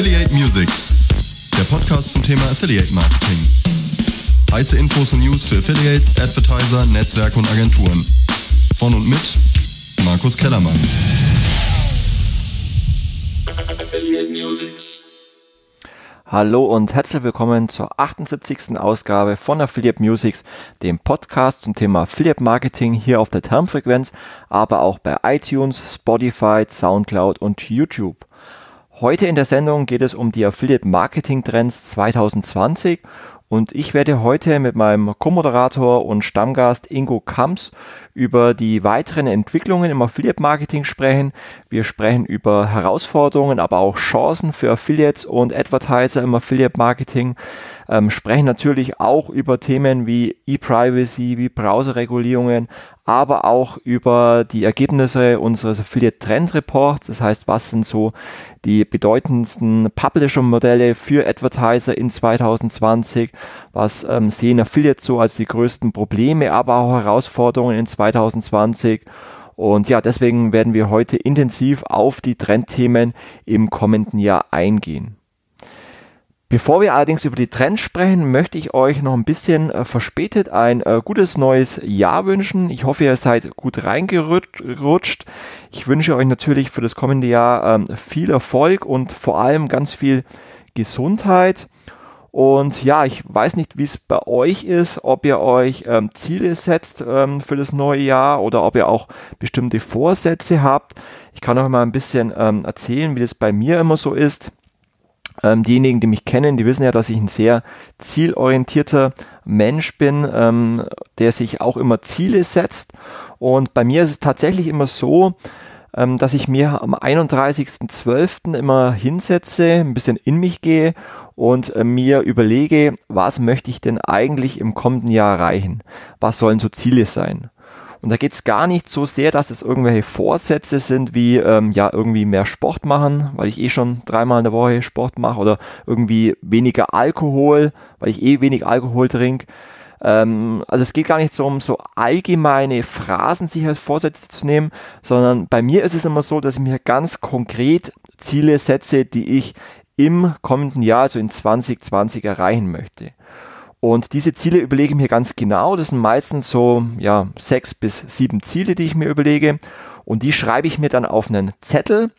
Affiliate Musics, der Podcast zum Thema Affiliate Marketing. Heiße Infos und News für Affiliates, Advertiser, Netzwerke und Agenturen. Von und mit Markus Kellermann. Affiliate Musics. Hallo und herzlich willkommen zur 78. Ausgabe von Affiliate Musics, dem Podcast zum Thema Affiliate Marketing hier auf der Termfrequenz, aber auch bei iTunes, Spotify, Soundcloud und YouTube. Heute in der Sendung geht es um die Affiliate Marketing Trends 2020 und ich werde heute mit meinem Co-Moderator und Stammgast Ingo Kamps über die weiteren Entwicklungen im Affiliate Marketing sprechen. Wir sprechen über Herausforderungen, aber auch Chancen für Affiliates und Advertiser im Affiliate Marketing. Ähm, sprechen natürlich auch über Themen wie E-Privacy, wie Browserregulierungen, aber auch über die Ergebnisse unseres Affiliate Trend Reports. Das heißt, was sind so die bedeutendsten Publisher-Modelle für Advertiser in 2020? Was ähm, sehen Affiliates so als die größten Probleme, aber auch Herausforderungen in 2020? Und ja, deswegen werden wir heute intensiv auf die Trendthemen im kommenden Jahr eingehen. Bevor wir allerdings über die Trends sprechen, möchte ich euch noch ein bisschen äh, verspätet ein äh, gutes neues Jahr wünschen. Ich hoffe, ihr seid gut reingerutscht. Ich wünsche euch natürlich für das kommende Jahr ähm, viel Erfolg und vor allem ganz viel Gesundheit. Und ja, ich weiß nicht, wie es bei euch ist, ob ihr euch ähm, Ziele setzt ähm, für das neue Jahr oder ob ihr auch bestimmte Vorsätze habt. Ich kann euch mal ein bisschen ähm, erzählen, wie das bei mir immer so ist. Ähm, diejenigen, die mich kennen, die wissen ja, dass ich ein sehr zielorientierter Mensch bin, ähm, der sich auch immer Ziele setzt. Und bei mir ist es tatsächlich immer so, ähm, dass ich mir am 31.12. immer hinsetze, ein bisschen in mich gehe und äh, mir überlege, was möchte ich denn eigentlich im kommenden Jahr erreichen? Was sollen so Ziele sein? Und da geht es gar nicht so sehr, dass es irgendwelche Vorsätze sind, wie ähm, ja irgendwie mehr Sport machen, weil ich eh schon dreimal in der Woche Sport mache, oder irgendwie weniger Alkohol, weil ich eh wenig Alkohol trinke. Ähm, also es geht gar nicht so um so allgemeine Phrasen, sich als Vorsätze zu nehmen, sondern bei mir ist es immer so, dass ich mir ganz konkret Ziele setze, die ich im kommenden Jahr, also in 2020 erreichen möchte. Und diese Ziele überlege ich mir ganz genau. Das sind meistens so ja, sechs bis sieben Ziele, die ich mir überlege. Und die schreibe ich mir dann auf einen Zettel,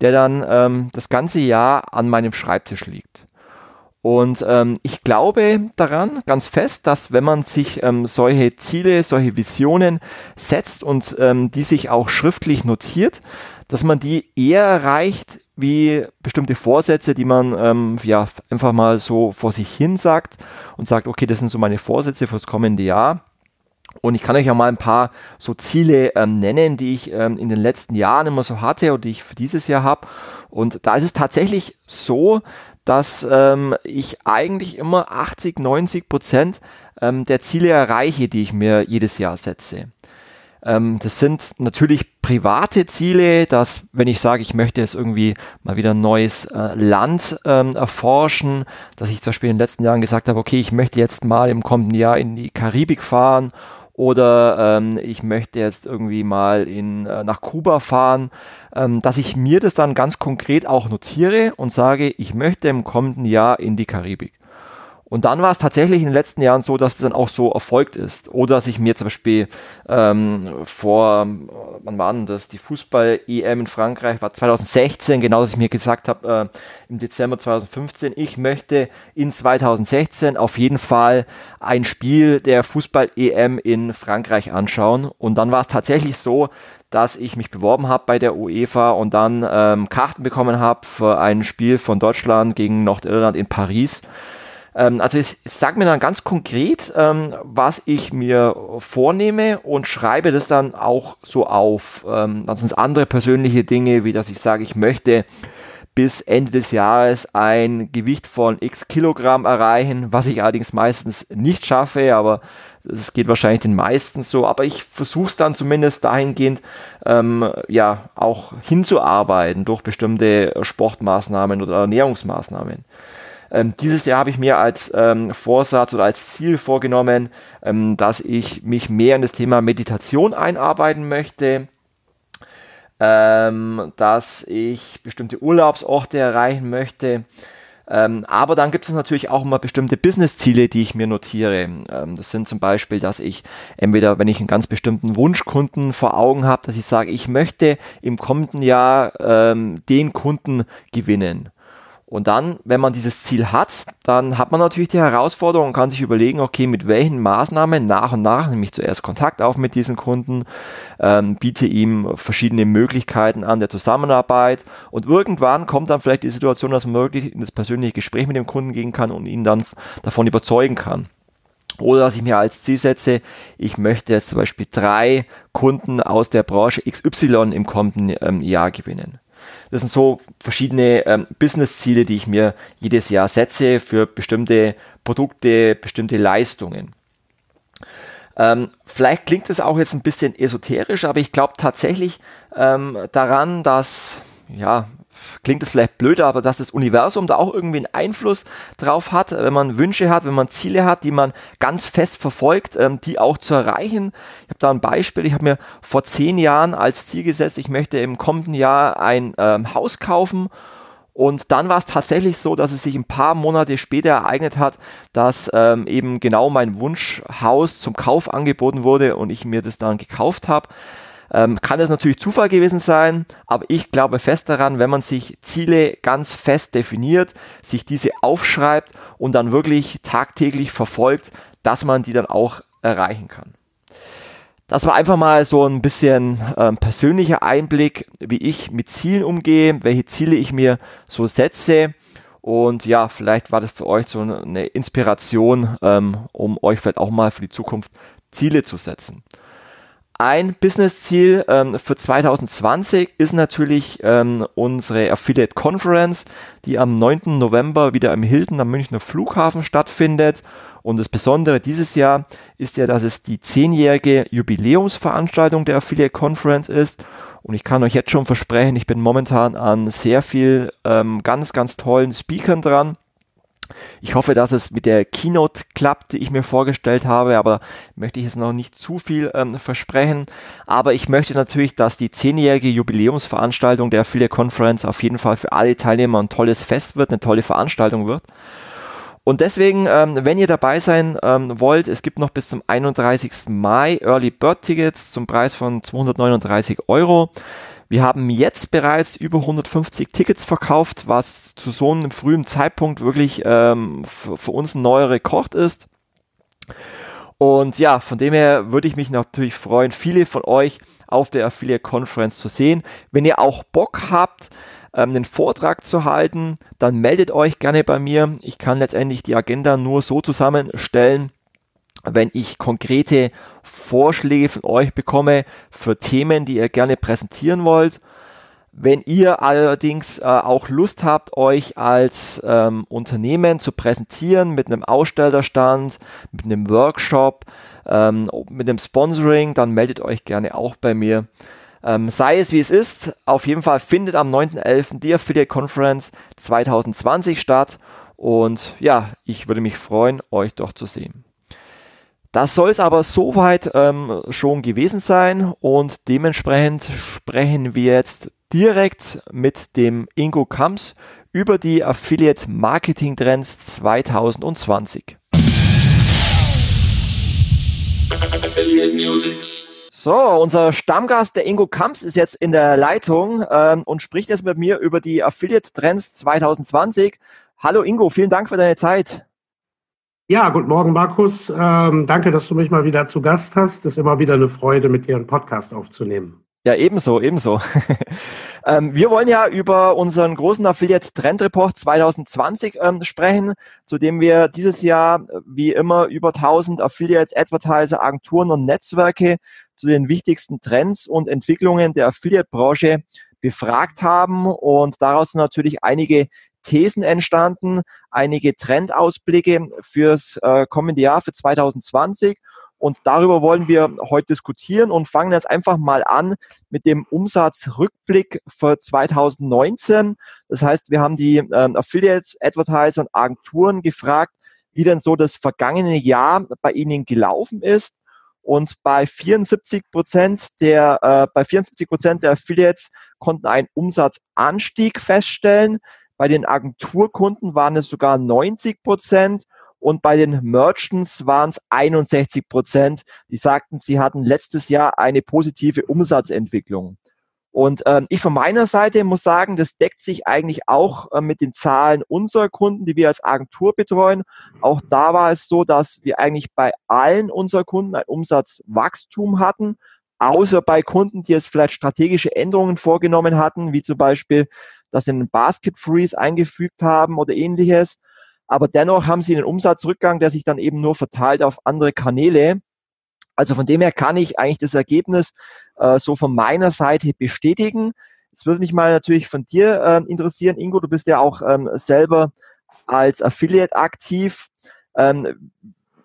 der dann ähm, das ganze Jahr an meinem Schreibtisch liegt. Und ähm, ich glaube daran ganz fest, dass wenn man sich ähm, solche Ziele, solche Visionen setzt und ähm, die sich auch schriftlich notiert, dass man die eher erreicht wie bestimmte Vorsätze, die man ähm, ja einfach mal so vor sich hin sagt und sagt, okay, das sind so meine Vorsätze fürs kommende Jahr. Und ich kann euch ja mal ein paar so Ziele ähm, nennen, die ich ähm, in den letzten Jahren immer so hatte und die ich für dieses Jahr habe. Und da ist es tatsächlich so, dass ähm, ich eigentlich immer 80, 90 Prozent ähm, der Ziele erreiche, die ich mir jedes Jahr setze. Ähm, das sind natürlich private Ziele, dass wenn ich sage, ich möchte jetzt irgendwie mal wieder ein neues äh, Land ähm, erforschen, dass ich zum Beispiel in den letzten Jahren gesagt habe, okay, ich möchte jetzt mal im kommenden Jahr in die Karibik fahren oder ähm, ich möchte jetzt irgendwie mal in, äh, nach Kuba fahren, ähm, dass ich mir das dann ganz konkret auch notiere und sage, ich möchte im kommenden Jahr in die Karibik. Und dann war es tatsächlich in den letzten Jahren so, dass es dann auch so erfolgt ist. Oder dass ich mir zum Beispiel ähm, vor, wann war denn das, die Fußball-EM in Frankreich war 2016, genau, dass ich mir gesagt habe, äh, im Dezember 2015, ich möchte in 2016 auf jeden Fall ein Spiel der Fußball-EM in Frankreich anschauen. Und dann war es tatsächlich so, dass ich mich beworben habe bei der UEFA und dann ähm, Karten bekommen habe für ein Spiel von Deutschland gegen Nordirland in Paris. Ähm, also ich, ich sage mir dann ganz konkret, ähm, was ich mir vornehme und schreibe das dann auch so auf. Ähm, dann sind es andere persönliche Dinge, wie dass ich sage, ich möchte bis Ende des Jahres ein Gewicht von x Kilogramm erreichen, was ich allerdings meistens nicht schaffe, aber das geht wahrscheinlich den meisten so, aber ich versuche es dann zumindest dahingehend ähm, ja auch hinzuarbeiten durch bestimmte Sportmaßnahmen oder Ernährungsmaßnahmen. Ähm, dieses Jahr habe ich mir als ähm, Vorsatz oder als Ziel vorgenommen, ähm, dass ich mich mehr in das Thema Meditation einarbeiten möchte. ähm, dass ich bestimmte Urlaubsorte erreichen möchte. Ähm, aber dann gibt es natürlich auch immer bestimmte Business-Ziele, die ich mir notiere. Ähm, das sind zum Beispiel, dass ich entweder, wenn ich einen ganz bestimmten Wunschkunden vor Augen habe, dass ich sage, ich möchte im kommenden Jahr den Kunden gewinnen. Und dann, wenn man dieses Ziel hat, dann hat man natürlich die Herausforderung und kann sich überlegen, okay, mit welchen Maßnahmen nach und nach, nämlich zuerst Kontakt auf mit diesen Kunden, ähm, biete ihm verschiedene Möglichkeiten an der Zusammenarbeit und irgendwann kommt dann vielleicht die Situation, dass man wirklich in das persönliche Gespräch mit dem Kunden gehen kann und ihn dann davon überzeugen kann. Oder dass ich mir als Ziel setze, ich möchte jetzt zum Beispiel drei Kunden aus der Branche XY im kommenden ähm, Jahr gewinnen. Das sind so verschiedene ähm, Business-Ziele, die ich mir jedes Jahr setze für bestimmte Produkte, bestimmte Leistungen. Ähm, vielleicht klingt es auch jetzt ein bisschen esoterisch, aber ich glaube tatsächlich ähm, daran, dass ja, klingt es vielleicht blöder, aber dass das Universum da auch irgendwie einen Einfluss drauf hat, wenn man Wünsche hat, wenn man Ziele hat, die man ganz fest verfolgt, ähm, die auch zu erreichen. Ich habe da ein Beispiel, ich habe mir vor zehn Jahren als Ziel gesetzt, ich möchte im kommenden Jahr ein ähm, Haus kaufen und dann war es tatsächlich so, dass es sich ein paar Monate später ereignet hat, dass ähm, eben genau mein Wunschhaus zum Kauf angeboten wurde und ich mir das dann gekauft habe. Ähm, kann es natürlich Zufall gewesen sein, aber ich glaube fest daran, wenn man sich Ziele ganz fest definiert, sich diese aufschreibt und dann wirklich tagtäglich verfolgt, dass man die dann auch erreichen kann. Das war einfach mal so ein bisschen ähm, persönlicher Einblick, wie ich mit Zielen umgehe, welche Ziele ich mir so setze. Und ja, vielleicht war das für euch so eine Inspiration, ähm, um euch vielleicht auch mal für die Zukunft Ziele zu setzen. Ein Business-Ziel ähm, für 2020 ist natürlich ähm, unsere Affiliate Conference, die am 9. November wieder im Hilton am Münchner Flughafen stattfindet. Und das Besondere dieses Jahr ist ja, dass es die zehnjährige Jubiläumsveranstaltung der Affiliate Conference ist. Und ich kann euch jetzt schon versprechen, ich bin momentan an sehr viel ähm, ganz, ganz tollen Speakern dran. Ich hoffe, dass es mit der Keynote klappt, die ich mir vorgestellt habe, aber möchte ich jetzt noch nicht zu viel ähm, versprechen. Aber ich möchte natürlich, dass die zehnjährige Jubiläumsveranstaltung der Affiliate Conference auf jeden Fall für alle Teilnehmer ein tolles Fest wird, eine tolle Veranstaltung wird. Und deswegen, ähm, wenn ihr dabei sein ähm, wollt, es gibt noch bis zum 31. Mai Early Bird Tickets zum Preis von 239 Euro. Wir haben jetzt bereits über 150 Tickets verkauft, was zu so einem frühen Zeitpunkt wirklich ähm, für uns ein neuer Rekord ist. Und ja, von dem her würde ich mich natürlich freuen, viele von euch auf der Affiliate Conference zu sehen. Wenn ihr auch Bock habt, ähm, einen Vortrag zu halten, dann meldet euch gerne bei mir. Ich kann letztendlich die Agenda nur so zusammenstellen, wenn ich konkrete Vorschläge von euch bekomme für Themen, die ihr gerne präsentieren wollt. Wenn ihr allerdings äh, auch Lust habt, euch als ähm, Unternehmen zu präsentieren mit einem Ausstellerstand, mit einem Workshop, ähm, mit einem Sponsoring, dann meldet euch gerne auch bei mir. Ähm, sei es wie es ist, auf jeden Fall findet am 9.11. die Affiliate Conference 2020 statt und ja, ich würde mich freuen, euch dort zu sehen. Das soll es aber soweit ähm, schon gewesen sein und dementsprechend sprechen wir jetzt direkt mit dem Ingo Kams über die Affiliate Marketing Trends 2020. So, unser Stammgast, der Ingo Kamps, ist jetzt in der Leitung ähm, und spricht jetzt mit mir über die Affiliate Trends 2020. Hallo Ingo, vielen Dank für deine Zeit. Ja, guten Morgen, Markus. Ähm, danke, dass du mich mal wieder zu Gast hast. Es ist immer wieder eine Freude, mit dir einen Podcast aufzunehmen. Ja, ebenso, ebenso. ähm, wir wollen ja über unseren großen Affiliate Trend Report 2020 ähm, sprechen, zu dem wir dieses Jahr wie immer über 1000 Affiliates, Advertiser, Agenturen und Netzwerke zu den wichtigsten Trends und Entwicklungen der Affiliate-Branche befragt haben und daraus natürlich einige Thesen entstanden, einige Trendausblicke fürs äh, kommende Jahr, für 2020. Und darüber wollen wir heute diskutieren und fangen jetzt einfach mal an mit dem Umsatzrückblick für 2019. Das heißt, wir haben die ähm, Affiliates, Advertiser und Agenturen gefragt, wie denn so das vergangene Jahr bei ihnen gelaufen ist. Und bei 74 Prozent der, äh, bei 74 Prozent der Affiliates konnten einen Umsatzanstieg feststellen. Bei den Agenturkunden waren es sogar 90 Prozent und bei den Merchants waren es 61 Prozent, die sagten, sie hatten letztes Jahr eine positive Umsatzentwicklung. Und ähm, ich von meiner Seite muss sagen, das deckt sich eigentlich auch äh, mit den Zahlen unserer Kunden, die wir als Agentur betreuen. Auch da war es so, dass wir eigentlich bei allen unserer Kunden ein Umsatzwachstum hatten, außer bei Kunden, die jetzt vielleicht strategische Änderungen vorgenommen hatten, wie zum Beispiel, dass sie einen Basket Freeze eingefügt haben oder ähnliches. Aber dennoch haben sie einen Umsatzrückgang, der sich dann eben nur verteilt auf andere Kanäle. Also von dem her kann ich eigentlich das Ergebnis äh, so von meiner Seite bestätigen. Es würde mich mal natürlich von dir äh, interessieren, Ingo, du bist ja auch ähm, selber als Affiliate aktiv. Ähm,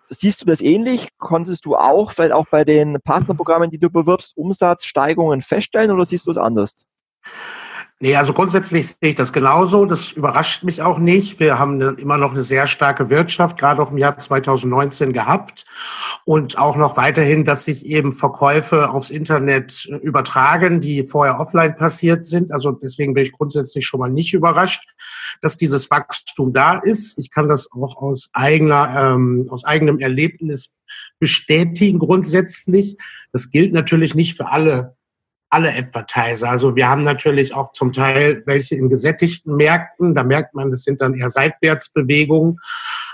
siehst du das ähnlich? Konntest du auch, vielleicht auch bei den Partnerprogrammen, die du bewirbst, Umsatzsteigerungen feststellen oder siehst du es anders? Nee, also grundsätzlich sehe ich das genauso. Das überrascht mich auch nicht. Wir haben immer noch eine sehr starke Wirtschaft, gerade auch im Jahr 2019 gehabt. Und auch noch weiterhin, dass sich eben Verkäufe aufs Internet übertragen, die vorher offline passiert sind. Also deswegen bin ich grundsätzlich schon mal nicht überrascht, dass dieses Wachstum da ist. Ich kann das auch aus eigener, ähm, aus eigenem Erlebnis bestätigen grundsätzlich. Das gilt natürlich nicht für alle alle Advertiser. Also wir haben natürlich auch zum Teil welche in gesättigten Märkten. Da merkt man, das sind dann eher Seitwärtsbewegungen.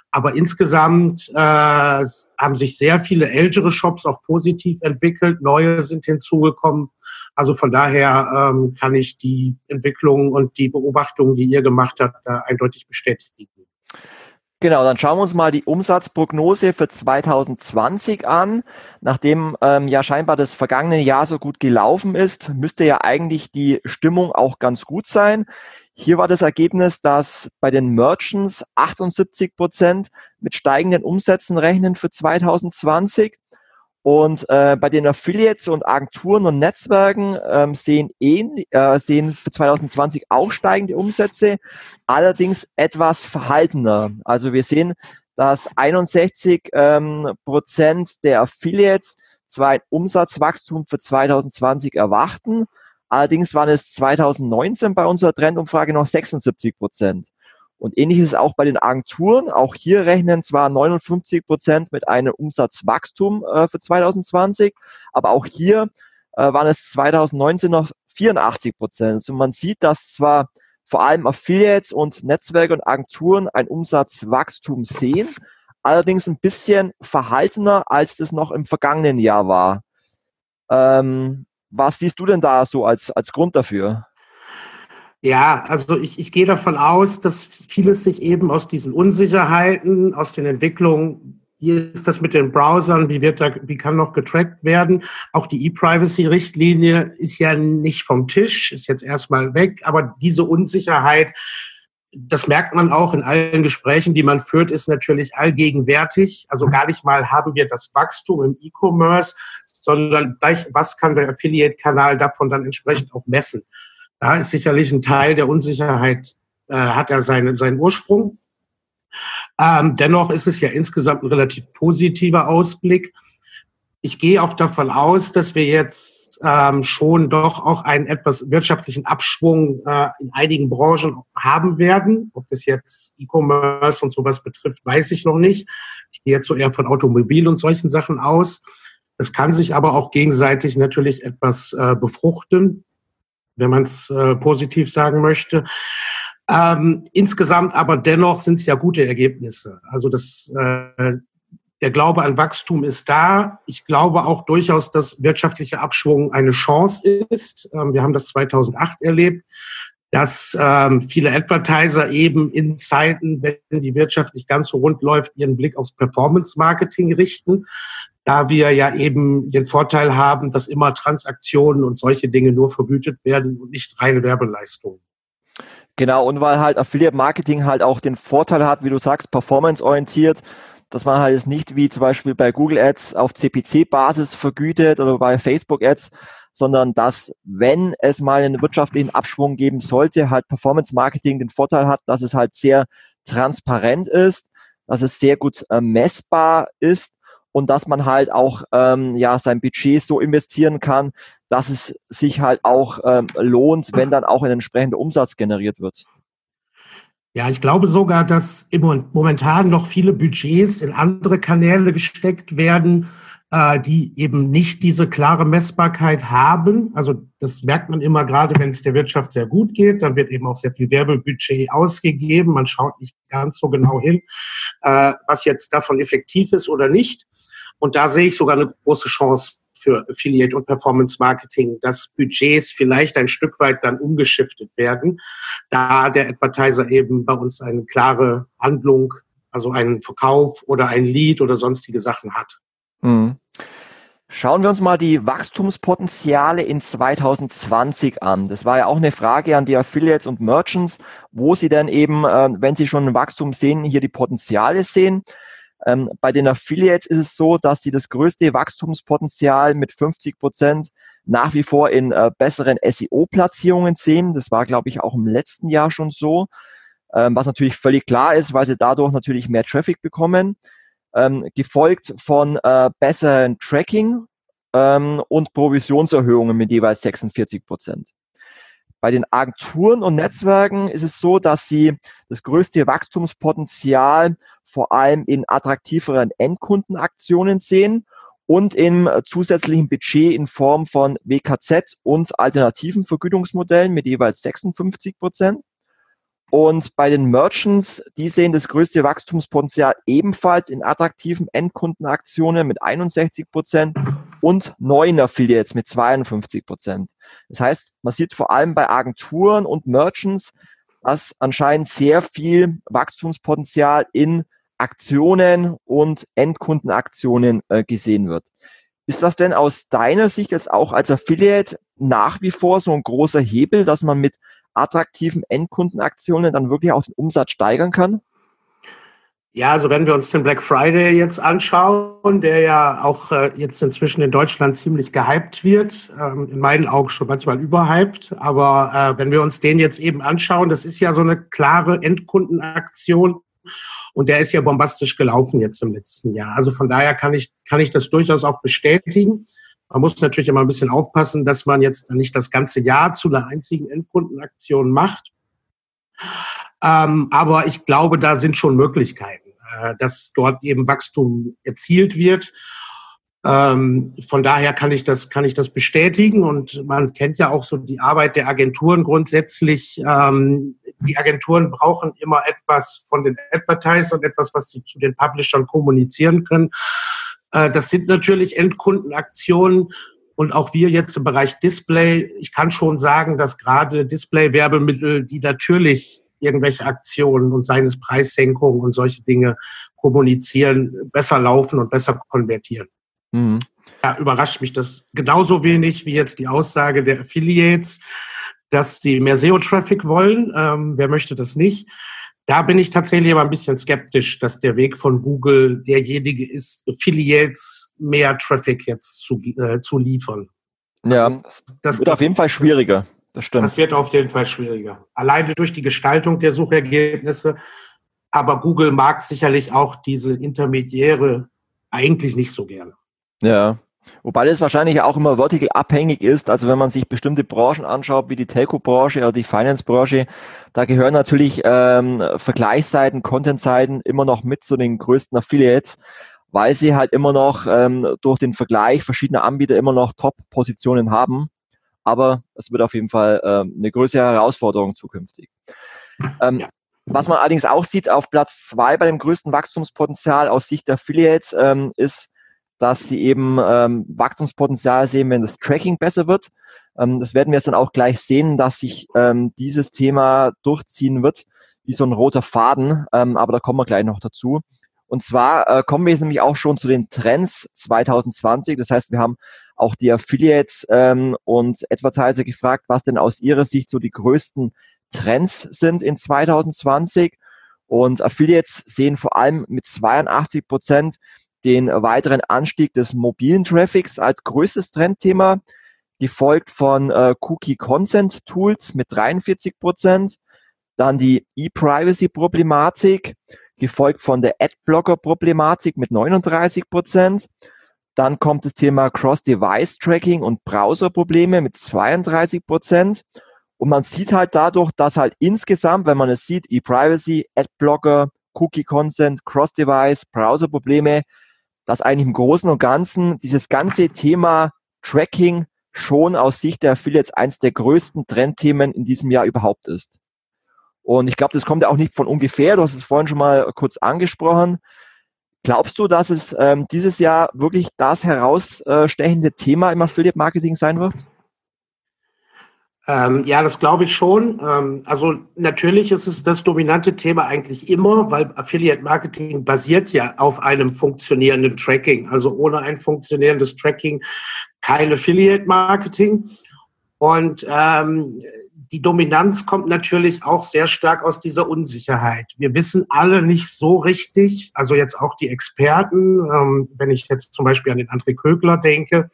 Aber insgesamt äh, haben sich sehr viele ältere Shops auch positiv entwickelt, neue sind hinzugekommen. Also von daher ähm, kann ich die Entwicklung und die Beobachtungen, die ihr gemacht habt, da eindeutig bestätigen. Genau, dann schauen wir uns mal die Umsatzprognose für 2020 an. Nachdem ähm, ja scheinbar das vergangene Jahr so gut gelaufen ist, müsste ja eigentlich die Stimmung auch ganz gut sein. Hier war das Ergebnis, dass bei den Merchants 78 Prozent mit steigenden Umsätzen rechnen für 2020 und äh, bei den Affiliates und Agenturen und Netzwerken ähm, sehen, ähn, äh, sehen für 2020 auch steigende Umsätze, allerdings etwas verhaltener. Also wir sehen, dass 61 ähm, Prozent der Affiliates zwar ein Umsatzwachstum für 2020 erwarten, allerdings waren es 2019 bei unserer Trendumfrage noch 76 Prozent. Und ähnlich ist es auch bei den Agenturen. Auch hier rechnen zwar 59 Prozent mit einem Umsatzwachstum äh, für 2020, aber auch hier äh, waren es 2019 noch 84 Prozent. Also man sieht, dass zwar vor allem Affiliates und Netzwerke und Agenturen ein Umsatzwachstum sehen, allerdings ein bisschen verhaltener, als das noch im vergangenen Jahr war. Ähm, was siehst du denn da so als, als Grund dafür? Ja, also ich, ich gehe davon aus, dass vieles sich eben aus diesen Unsicherheiten, aus den Entwicklungen, wie ist das mit den Browsern, wie wird da, wie kann noch getrackt werden? Auch die E-Privacy-Richtlinie ist ja nicht vom Tisch, ist jetzt erstmal weg, aber diese Unsicherheit, das merkt man auch in allen Gesprächen, die man führt, ist natürlich allgegenwärtig. Also gar nicht mal haben wir das Wachstum im E-Commerce, sondern was kann der Affiliate-Kanal davon dann entsprechend auch messen? Da ist sicherlich ein Teil der Unsicherheit, äh, hat er seinen, seinen Ursprung. Ähm, dennoch ist es ja insgesamt ein relativ positiver Ausblick. Ich gehe auch davon aus, dass wir jetzt ähm, schon doch auch einen etwas wirtschaftlichen Abschwung äh, in einigen Branchen haben werden. Ob das jetzt E-Commerce und sowas betrifft, weiß ich noch nicht. Ich gehe jetzt so eher von Automobil und solchen Sachen aus. Es kann sich aber auch gegenseitig natürlich etwas äh, befruchten wenn man es äh, positiv sagen möchte. Ähm, insgesamt aber dennoch sind es ja gute Ergebnisse. Also das, äh, der Glaube an Wachstum ist da. Ich glaube auch durchaus, dass wirtschaftlicher Abschwung eine Chance ist. Ähm, wir haben das 2008 erlebt, dass ähm, viele Advertiser eben in Zeiten, wenn die Wirtschaft nicht ganz so rund läuft, ihren Blick aufs Performance-Marketing richten da wir ja eben den Vorteil haben, dass immer Transaktionen und solche Dinge nur vergütet werden und nicht reine Werbeleistungen. Genau, und weil halt Affiliate Marketing halt auch den Vorteil hat, wie du sagst, performanceorientiert, dass man halt nicht wie zum Beispiel bei Google Ads auf CPC-Basis vergütet oder bei Facebook Ads, sondern dass, wenn es mal einen wirtschaftlichen Abschwung geben sollte, halt Performance Marketing den Vorteil hat, dass es halt sehr transparent ist, dass es sehr gut äh, messbar ist und dass man halt auch ähm, ja sein Budget so investieren kann, dass es sich halt auch ähm, lohnt, wenn dann auch ein entsprechender Umsatz generiert wird. Ja, ich glaube sogar, dass momentan noch viele Budgets in andere Kanäle gesteckt werden, äh, die eben nicht diese klare Messbarkeit haben. Also das merkt man immer gerade, wenn es der Wirtschaft sehr gut geht, dann wird eben auch sehr viel Werbebudget ausgegeben. Man schaut nicht ganz so genau hin, äh, was jetzt davon effektiv ist oder nicht. Und da sehe ich sogar eine große Chance für Affiliate und Performance Marketing, dass Budgets vielleicht ein Stück weit dann umgeschiftet werden, da der Advertiser eben bei uns eine klare Handlung, also einen Verkauf oder ein Lead oder sonstige Sachen hat. Mhm. Schauen wir uns mal die Wachstumspotenziale in 2020 an. Das war ja auch eine Frage an die Affiliates und Merchants, wo sie denn eben, äh, wenn sie schon ein Wachstum sehen, hier die Potenziale sehen. Ähm, bei den Affiliates ist es so, dass sie das größte Wachstumspotenzial mit 50 Prozent nach wie vor in äh, besseren SEO-Platzierungen sehen. Das war, glaube ich, auch im letzten Jahr schon so, ähm, was natürlich völlig klar ist, weil sie dadurch natürlich mehr Traffic bekommen ähm, gefolgt von äh, besseren Tracking ähm, und Provisionserhöhungen mit jeweils 46 Prozent. Bei den Agenturen und Netzwerken ist es so, dass sie das größte Wachstumspotenzial vor allem in attraktiveren Endkundenaktionen sehen und im zusätzlichen Budget in Form von WKZ und alternativen Vergütungsmodellen mit jeweils 56 Prozent. Und bei den Merchants, die sehen das größte Wachstumspotenzial ebenfalls in attraktiven Endkundenaktionen mit 61 Prozent und neuen Affiliates mit 52 Prozent. Das heißt, man sieht vor allem bei Agenturen und Merchants, dass anscheinend sehr viel Wachstumspotenzial in Aktionen und Endkundenaktionen äh, gesehen wird. Ist das denn aus deiner Sicht jetzt auch als Affiliate nach wie vor so ein großer Hebel, dass man mit attraktiven Endkundenaktionen dann wirklich auch den Umsatz steigern kann? Ja, also wenn wir uns den Black Friday jetzt anschauen, der ja auch äh, jetzt inzwischen in Deutschland ziemlich gehypt wird, ähm, in meinen Augen schon manchmal überhyped, aber äh, wenn wir uns den jetzt eben anschauen, das ist ja so eine klare Endkundenaktion und der ist ja bombastisch gelaufen jetzt im letzten Jahr. Also von daher kann ich, kann ich das durchaus auch bestätigen. Man muss natürlich immer ein bisschen aufpassen, dass man jetzt nicht das ganze Jahr zu einer einzigen Endkundenaktion macht. Ähm, aber ich glaube, da sind schon Möglichkeiten, äh, dass dort eben Wachstum erzielt wird. Ähm, von daher kann ich das, kann ich das bestätigen. Und man kennt ja auch so die Arbeit der Agenturen grundsätzlich. Ähm, die Agenturen brauchen immer etwas von den Advertisern, etwas, was sie zu den Publishern kommunizieren können. Äh, das sind natürlich Endkundenaktionen. Und auch wir jetzt im Bereich Display, ich kann schon sagen, dass gerade Display-Werbemittel, die natürlich irgendwelche Aktionen und seines Preissenkungen und solche Dinge kommunizieren, besser laufen und besser konvertieren. Mhm. Ja, überrascht mich das genauso wenig wie jetzt die Aussage der Affiliates, dass sie mehr SEO-Traffic wollen. Ähm, wer möchte das nicht? Da bin ich tatsächlich aber ein bisschen skeptisch, dass der Weg von Google derjenige ist, Affiliates mehr Traffic jetzt zu, äh, zu liefern. Ja, also, das wird auf jeden Fall schwieriger. Das stimmt. Das wird auf jeden Fall schwieriger. Alleine durch die Gestaltung der Suchergebnisse. Aber Google mag sicherlich auch diese Intermediäre eigentlich nicht so gerne. Ja, Wobei das wahrscheinlich auch immer vertical abhängig ist. Also wenn man sich bestimmte Branchen anschaut, wie die Telco-Branche oder die Finance-Branche, da gehören natürlich ähm, Vergleichsseiten, Content-Seiten immer noch mit zu den größten Affiliates, weil sie halt immer noch ähm, durch den Vergleich verschiedener Anbieter immer noch Top-Positionen haben. Aber es wird auf jeden Fall ähm, eine größere Herausforderung zukünftig. Ähm, ja. Was man allerdings auch sieht, auf Platz zwei bei dem größten Wachstumspotenzial aus Sicht der Affiliates ähm, ist dass sie eben ähm, Wachstumspotenzial sehen, wenn das Tracking besser wird. Ähm, das werden wir jetzt dann auch gleich sehen, dass sich ähm, dieses Thema durchziehen wird, wie so ein roter Faden. Ähm, aber da kommen wir gleich noch dazu. Und zwar äh, kommen wir jetzt nämlich auch schon zu den Trends 2020. Das heißt, wir haben auch die Affiliates ähm, und Advertiser gefragt, was denn aus ihrer Sicht so die größten Trends sind in 2020. Und Affiliates sehen vor allem mit 82 Prozent den weiteren Anstieg des mobilen Traffics als größtes Trendthema, gefolgt von äh, Cookie Consent Tools mit 43 Prozent, dann die E-Privacy-Problematik, gefolgt von der Adblocker-Problematik mit 39 Prozent. Dann kommt das Thema Cross-Device-Tracking und Browser-Probleme mit 32 Prozent. Und man sieht halt dadurch, dass halt insgesamt, wenn man es sieht, E-Privacy, Adblocker, Cookie-Consent, Cross-Device, Browser-Probleme, dass eigentlich im Großen und Ganzen dieses ganze Thema Tracking schon aus Sicht der Affiliates eins der größten Trendthemen in diesem Jahr überhaupt ist. Und ich glaube, das kommt ja auch nicht von ungefähr. Du hast es vorhin schon mal kurz angesprochen. Glaubst du, dass es ähm, dieses Jahr wirklich das herausstechende Thema im Affiliate Marketing sein wird? Ähm, ja, das glaube ich schon. Ähm, also natürlich ist es das dominante Thema eigentlich immer, weil Affiliate Marketing basiert ja auf einem funktionierenden Tracking. Also ohne ein funktionierendes Tracking kein Affiliate Marketing. Und ähm, die Dominanz kommt natürlich auch sehr stark aus dieser Unsicherheit. Wir wissen alle nicht so richtig, also jetzt auch die Experten, ähm, wenn ich jetzt zum Beispiel an den André Kögler denke,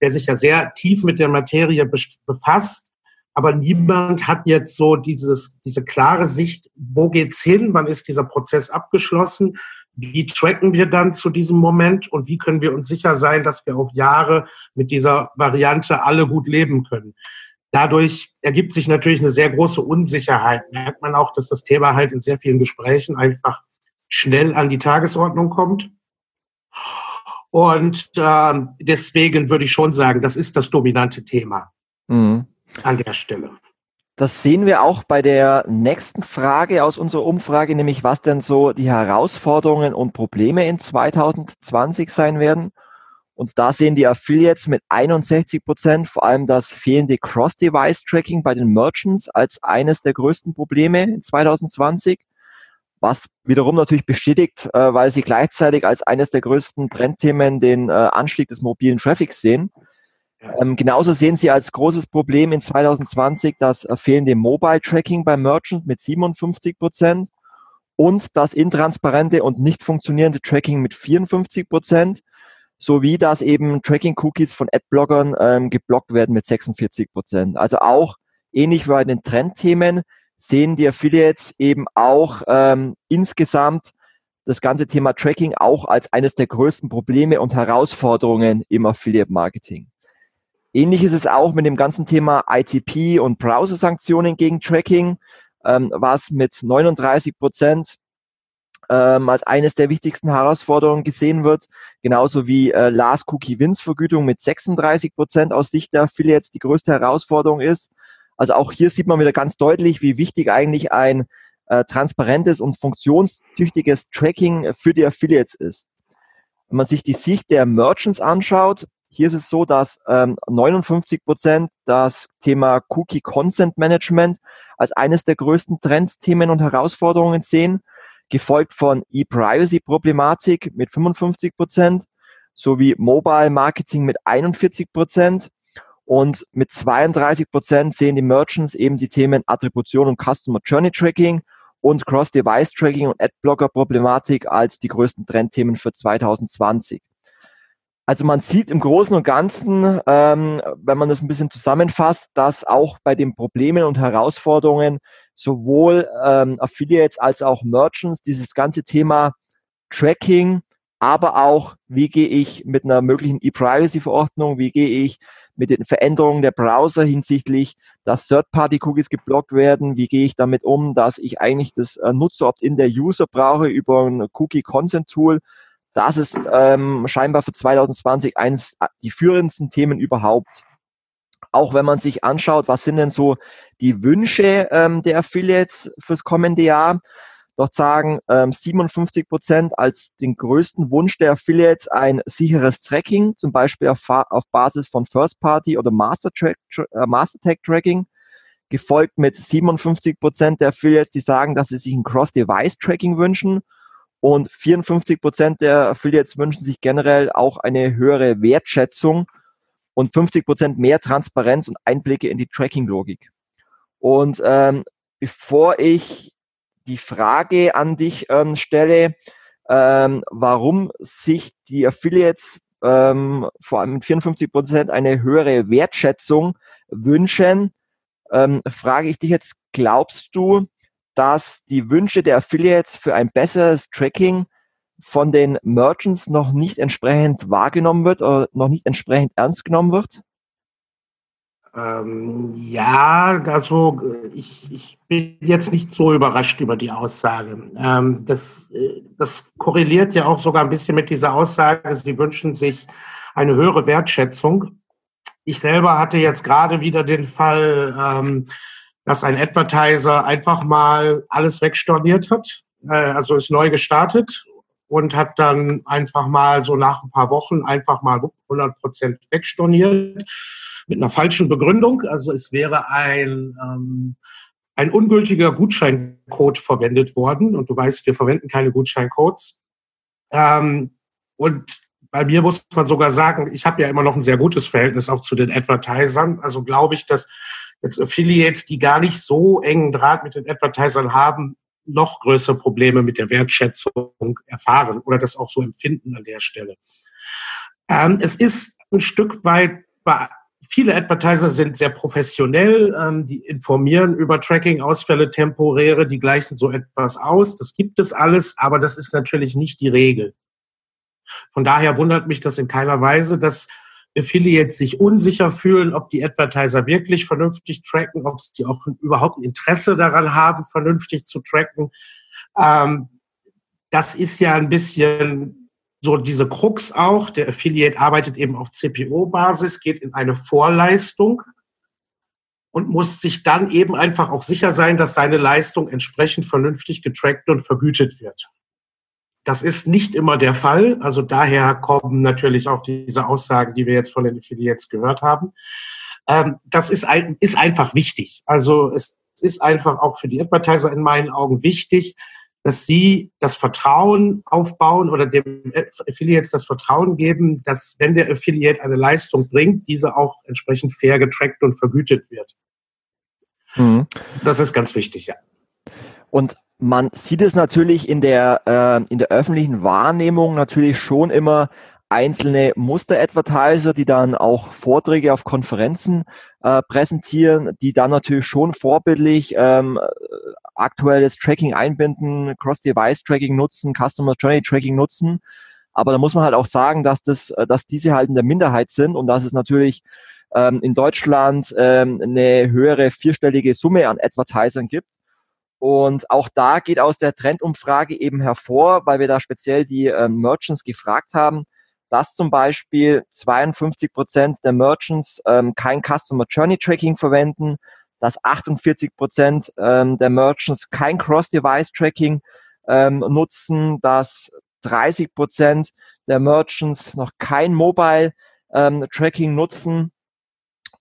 der sich ja sehr tief mit der Materie befasst, aber niemand hat jetzt so dieses, diese klare Sicht, wo geht's hin, wann ist dieser Prozess abgeschlossen, wie tracken wir dann zu diesem Moment und wie können wir uns sicher sein, dass wir auf Jahre mit dieser Variante alle gut leben können. Dadurch ergibt sich natürlich eine sehr große Unsicherheit. Merkt man auch, dass das Thema halt in sehr vielen Gesprächen einfach schnell an die Tagesordnung kommt. Und äh, deswegen würde ich schon sagen, das ist das dominante Thema mhm. an der Stelle. Das sehen wir auch bei der nächsten Frage aus unserer Umfrage, nämlich was denn so die Herausforderungen und Probleme in 2020 sein werden. Und da sehen die Affiliates mit 61 Prozent vor allem das fehlende Cross-Device-Tracking bei den Merchants als eines der größten Probleme in 2020, was wiederum natürlich bestätigt, äh, weil sie gleichzeitig als eines der größten Trendthemen den äh, Anstieg des mobilen Traffics sehen. Ähm, genauso sehen sie als großes Problem in 2020 das äh, fehlende Mobile Tracking bei Merchant mit 57 Prozent und das intransparente und nicht funktionierende Tracking mit 54 Prozent sowie dass eben Tracking-Cookies von Adblockern ähm, geblockt werden mit 46 Prozent. Also auch ähnlich wie bei den Trendthemen sehen die Affiliates eben auch ähm, insgesamt das ganze Thema Tracking auch als eines der größten Probleme und Herausforderungen im Affiliate-Marketing. Ähnlich ist es auch mit dem ganzen Thema ITP und Browser-Sanktionen gegen Tracking, ähm, was mit 39 Prozent ähm, als eines der wichtigsten Herausforderungen gesehen wird, genauso wie äh, Last Cookie Wins Vergütung mit 36 Prozent aus Sicht der Affiliates die größte Herausforderung ist. Also auch hier sieht man wieder ganz deutlich, wie wichtig eigentlich ein äh, transparentes und funktionstüchtiges Tracking für die Affiliates ist. Wenn man sich die Sicht der Merchants anschaut, hier ist es so, dass ähm, 59 Prozent das Thema Cookie Consent Management als eines der größten Trendthemen und Herausforderungen sehen gefolgt von E-Privacy-Problematik mit 55 Prozent sowie Mobile Marketing mit 41 Prozent. Und mit 32 Prozent sehen die Merchants eben die Themen Attribution und Customer Journey Tracking und Cross-Device Tracking und Adblocker-Problematik als die größten Trendthemen für 2020. Also man sieht im Großen und Ganzen, ähm, wenn man das ein bisschen zusammenfasst, dass auch bei den Problemen und Herausforderungen sowohl ähm, Affiliates als auch Merchants dieses ganze Thema Tracking, aber auch, wie gehe ich mit einer möglichen E-Privacy-Verordnung, wie gehe ich mit den Veränderungen der Browser hinsichtlich, dass Third-Party-Cookies geblockt werden, wie gehe ich damit um, dass ich eigentlich das äh, Nutzer-Opt-in der User brauche über ein Cookie-Consent-Tool. Das ist ähm, scheinbar für 2020 eines die führendsten Themen überhaupt. Auch wenn man sich anschaut, was sind denn so die Wünsche ähm, der Affiliates fürs kommende Jahr, dort sagen ähm, 57 Prozent als den größten Wunsch der Affiliates ein sicheres Tracking, zum Beispiel auf, auf Basis von First Party oder Master, Track, äh, Master Tag Tracking, gefolgt mit 57 Prozent der Affiliates, die sagen, dass sie sich ein Cross-Device-Tracking wünschen und 54 Prozent der Affiliates wünschen sich generell auch eine höhere Wertschätzung und 50 Prozent mehr Transparenz und Einblicke in die Tracking-Logik. Und ähm, bevor ich die Frage an dich ähm, stelle, ähm, warum sich die Affiliates ähm, vor allem mit 54 Prozent eine höhere Wertschätzung wünschen, ähm, frage ich dich jetzt, glaubst du, dass die Wünsche der Affiliates für ein besseres Tracking von den Merchants noch nicht entsprechend wahrgenommen wird oder noch nicht entsprechend ernst genommen wird? Ähm, ja, also ich, ich bin jetzt nicht so überrascht über die Aussage. Ähm, das, äh, das korreliert ja auch sogar ein bisschen mit dieser Aussage, sie wünschen sich eine höhere Wertschätzung. Ich selber hatte jetzt gerade wieder den Fall, ähm, dass ein Advertiser einfach mal alles wegstorniert hat, äh, also ist neu gestartet und hat dann einfach mal so nach ein paar Wochen einfach mal 100 Prozent wegstorniert mit einer falschen Begründung. Also es wäre ein, ähm, ein ungültiger Gutscheincode verwendet worden. Und du weißt, wir verwenden keine Gutscheincodes. Ähm, und bei mir muss man sogar sagen, ich habe ja immer noch ein sehr gutes Verhältnis auch zu den Advertisern. Also glaube ich, dass jetzt Affiliates, die gar nicht so engen Draht mit den Advertisern haben, noch größere Probleme mit der Wertschätzung erfahren oder das auch so empfinden an der Stelle. Ähm, es ist ein Stück weit Viele Advertiser sind sehr professionell, ähm, die informieren über Tracking-Ausfälle, temporäre, die gleichen so etwas aus. Das gibt es alles, aber das ist natürlich nicht die Regel. Von daher wundert mich das in keiner Weise, dass Affiliates sich unsicher fühlen, ob die Advertiser wirklich vernünftig tracken, ob sie auch überhaupt ein Interesse daran haben, vernünftig zu tracken. Ähm, das ist ja ein bisschen so diese Krux auch, der Affiliate arbeitet eben auf CPO-Basis, geht in eine Vorleistung und muss sich dann eben einfach auch sicher sein, dass seine Leistung entsprechend vernünftig getrackt und vergütet wird. Das ist nicht immer der Fall. Also daher kommen natürlich auch diese Aussagen, die wir jetzt von den Affiliates gehört haben. Ähm, das ist, ein, ist einfach wichtig. Also es ist einfach auch für die Advertiser in meinen Augen wichtig, dass sie das Vertrauen aufbauen oder dem Affiliates das Vertrauen geben, dass wenn der Affiliate eine Leistung bringt, diese auch entsprechend fair getrackt und vergütet wird. Mhm. Das ist ganz wichtig, ja. Und man sieht es natürlich in der, äh, in der öffentlichen Wahrnehmung natürlich schon immer einzelne Muster-Advertiser, die dann auch Vorträge auf Konferenzen äh, präsentieren, die dann natürlich schon vorbildlich ähm, aktuelles Tracking einbinden, Cross-Device-Tracking nutzen, Customer Journey Tracking nutzen. Aber da muss man halt auch sagen, dass das, äh, dass diese halt in der Minderheit sind und dass es natürlich ähm, in Deutschland ähm, eine höhere vierstellige Summe an Advertisern gibt. Und auch da geht aus der Trendumfrage eben hervor, weil wir da speziell die ähm, Merchants gefragt haben, dass zum Beispiel 52 Prozent der Merchants ähm, kein Customer Journey Tracking verwenden, dass 48 Prozent ähm, der Merchants kein Cross-Device-Tracking ähm, nutzen, dass 30 Prozent der Merchants noch kein Mobile-Tracking ähm, nutzen.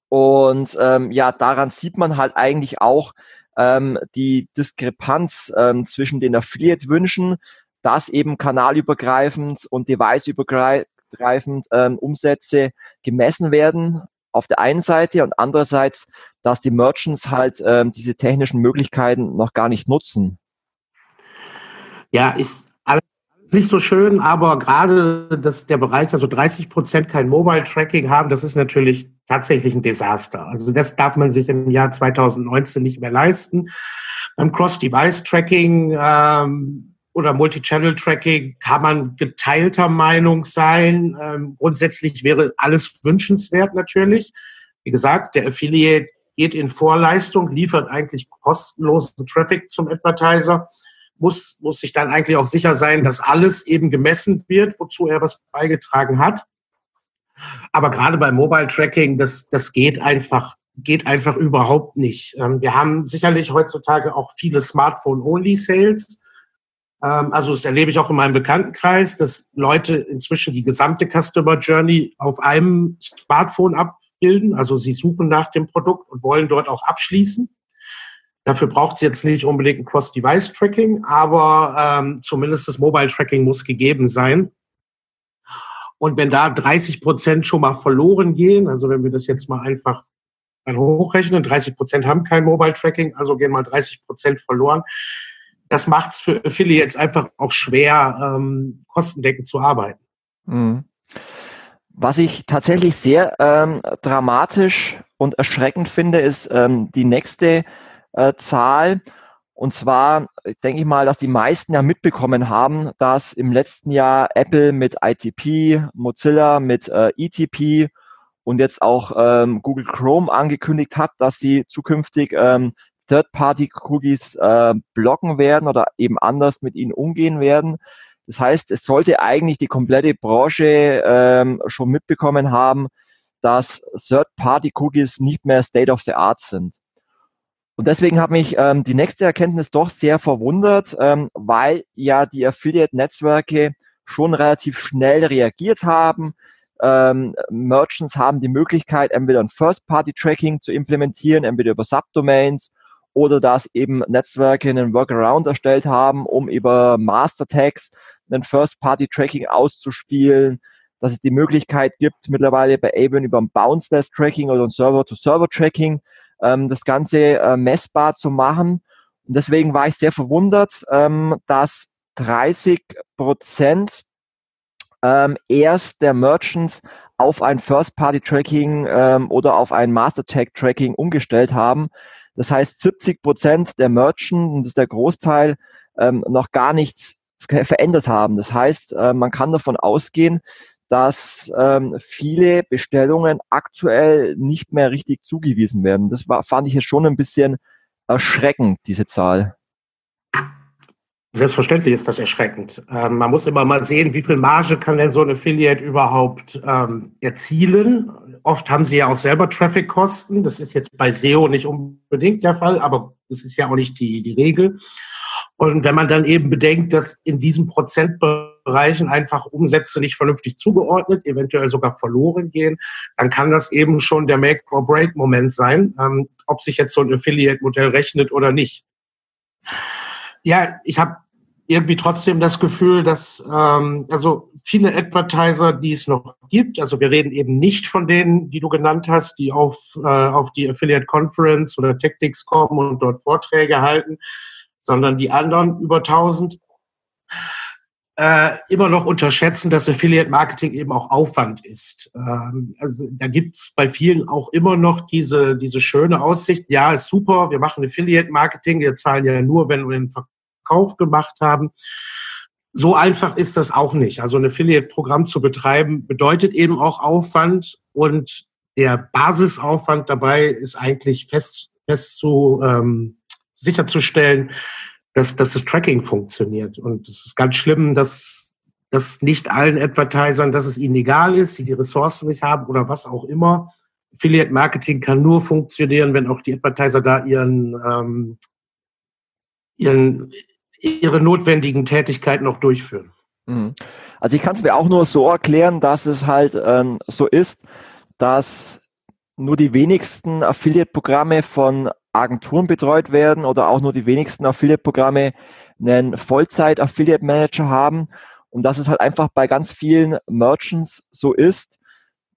Und ähm, ja, daran sieht man halt eigentlich auch ähm, die Diskrepanz ähm, zwischen den Affiliate-Wünschen, dass eben kanalübergreifend und deviceübergreifend übergreifend ähm, Umsätze gemessen werden auf der einen Seite und andererseits, dass die Merchants halt ähm, diese technischen Möglichkeiten noch gar nicht nutzen. Ja, ist nicht so schön, aber gerade dass der Bereich, also 30 Prozent kein Mobile Tracking haben, das ist natürlich tatsächlich ein Desaster. Also das darf man sich im Jahr 2019 nicht mehr leisten. Beim Cross-Device-Tracking ähm, oder Multi-Channel-Tracking kann man geteilter Meinung sein. Ähm, grundsätzlich wäre alles wünschenswert natürlich. Wie gesagt, der Affiliate geht in Vorleistung, liefert eigentlich kostenlosen Traffic zum Advertiser, muss, muss sich dann eigentlich auch sicher sein, dass alles eben gemessen wird, wozu er was beigetragen hat. Aber gerade beim Mobile Tracking, das, das geht einfach, geht einfach überhaupt nicht. Ähm, wir haben sicherlich heutzutage auch viele Smartphone-Only-Sales. Ähm, also das erlebe ich auch in meinem Bekanntenkreis, dass Leute inzwischen die gesamte Customer Journey auf einem Smartphone abbilden. Also sie suchen nach dem Produkt und wollen dort auch abschließen. Dafür braucht es jetzt nicht unbedingt ein Cross-Device-Tracking, aber ähm, zumindest das Mobile-Tracking muss gegeben sein. Und wenn da 30 Prozent schon mal verloren gehen, also wenn wir das jetzt mal einfach mal hochrechnen, 30 Prozent haben kein Mobile-Tracking, also gehen mal 30 Prozent verloren, das macht es für Affiliates einfach auch schwer, ähm, kostendeckend zu arbeiten. Mhm. Was ich tatsächlich sehr ähm, dramatisch und erschreckend finde, ist ähm, die nächste äh, Zahl. Und zwar denke ich mal, dass die meisten ja mitbekommen haben, dass im letzten Jahr Apple mit ITP, Mozilla mit äh, ETP und jetzt auch ähm, Google Chrome angekündigt hat, dass sie zukünftig ähm, Third-Party-Cookies äh, blocken werden oder eben anders mit ihnen umgehen werden. Das heißt, es sollte eigentlich die komplette Branche ähm, schon mitbekommen haben, dass Third-Party-Cookies nicht mehr State of the Art sind. Und deswegen hat mich ähm, die nächste Erkenntnis doch sehr verwundert, ähm, weil ja die Affiliate-Netzwerke schon relativ schnell reagiert haben. Ähm, Merchants haben die Möglichkeit, entweder ein First-Party-Tracking zu implementieren, entweder über Subdomains oder dass eben Netzwerke einen Workaround erstellt haben, um über Master-Tags ein First-Party-Tracking auszuspielen, dass es die Möglichkeit gibt, mittlerweile bei Avon über ein Bounceless-Tracking oder ein Server-to-Server-Tracking ähm, das Ganze äh, messbar zu machen. Und deswegen war ich sehr verwundert, ähm, dass 30 Prozent ähm, erst der Merchants auf ein First-Party-Tracking ähm, oder auf ein Master-Tag-Tracking umgestellt haben. Das heißt, 70 Prozent der Merchants, und das ist der Großteil, ähm, noch gar nichts verändert haben. Das heißt, äh, man kann davon ausgehen, dass ähm, viele Bestellungen aktuell nicht mehr richtig zugewiesen werden. Das war, fand ich jetzt schon ein bisschen erschreckend, diese Zahl. Selbstverständlich ist das erschreckend. Ähm, man muss immer mal sehen, wie viel Marge kann denn so ein Affiliate überhaupt ähm, erzielen. Oft haben sie ja auch selber Traffic-Kosten. Das ist jetzt bei SEO nicht unbedingt der Fall, aber das ist ja auch nicht die, die Regel. Und wenn man dann eben bedenkt, dass in diesen Prozentbereichen einfach Umsätze nicht vernünftig zugeordnet, eventuell sogar verloren gehen, dann kann das eben schon der Make-or-Break-Moment sein, ähm, ob sich jetzt so ein Affiliate-Modell rechnet oder nicht. Ja, ich habe irgendwie trotzdem das Gefühl, dass ähm, also viele Advertiser, die es noch gibt, also wir reden eben nicht von denen, die du genannt hast, die auf, äh, auf die Affiliate Conference oder Tactics kommen und dort Vorträge halten, sondern die anderen über 1000 äh, immer noch unterschätzen, dass Affiliate Marketing eben auch Aufwand ist. Ähm, also da gibt's bei vielen auch immer noch diese, diese schöne Aussicht, ja, ist super, wir machen Affiliate Marketing, wir zahlen ja nur, wenn wir einen Verkauf gemacht haben. So einfach ist das auch nicht. Also ein Affiliate-Programm zu betreiben bedeutet eben auch Aufwand und der Basisaufwand dabei ist eigentlich fest, fest zu, ähm, sicherzustellen, dass, dass das Tracking funktioniert. Und es ist ganz schlimm, dass, dass nicht allen Advertisern, dass es ihnen egal ist, sie die Ressourcen nicht haben oder was auch immer. Affiliate Marketing kann nur funktionieren, wenn auch die Advertiser da ihren, ähm, ihren, ihre notwendigen Tätigkeiten noch durchführen. Mhm. Also ich kann es mir auch nur so erklären, dass es halt ähm, so ist, dass nur die wenigsten Affiliate-Programme von Agenturen betreut werden oder auch nur die wenigsten Affiliate-Programme einen Vollzeit-Affiliate-Manager haben. Und dass es halt einfach bei ganz vielen Merchants so ist,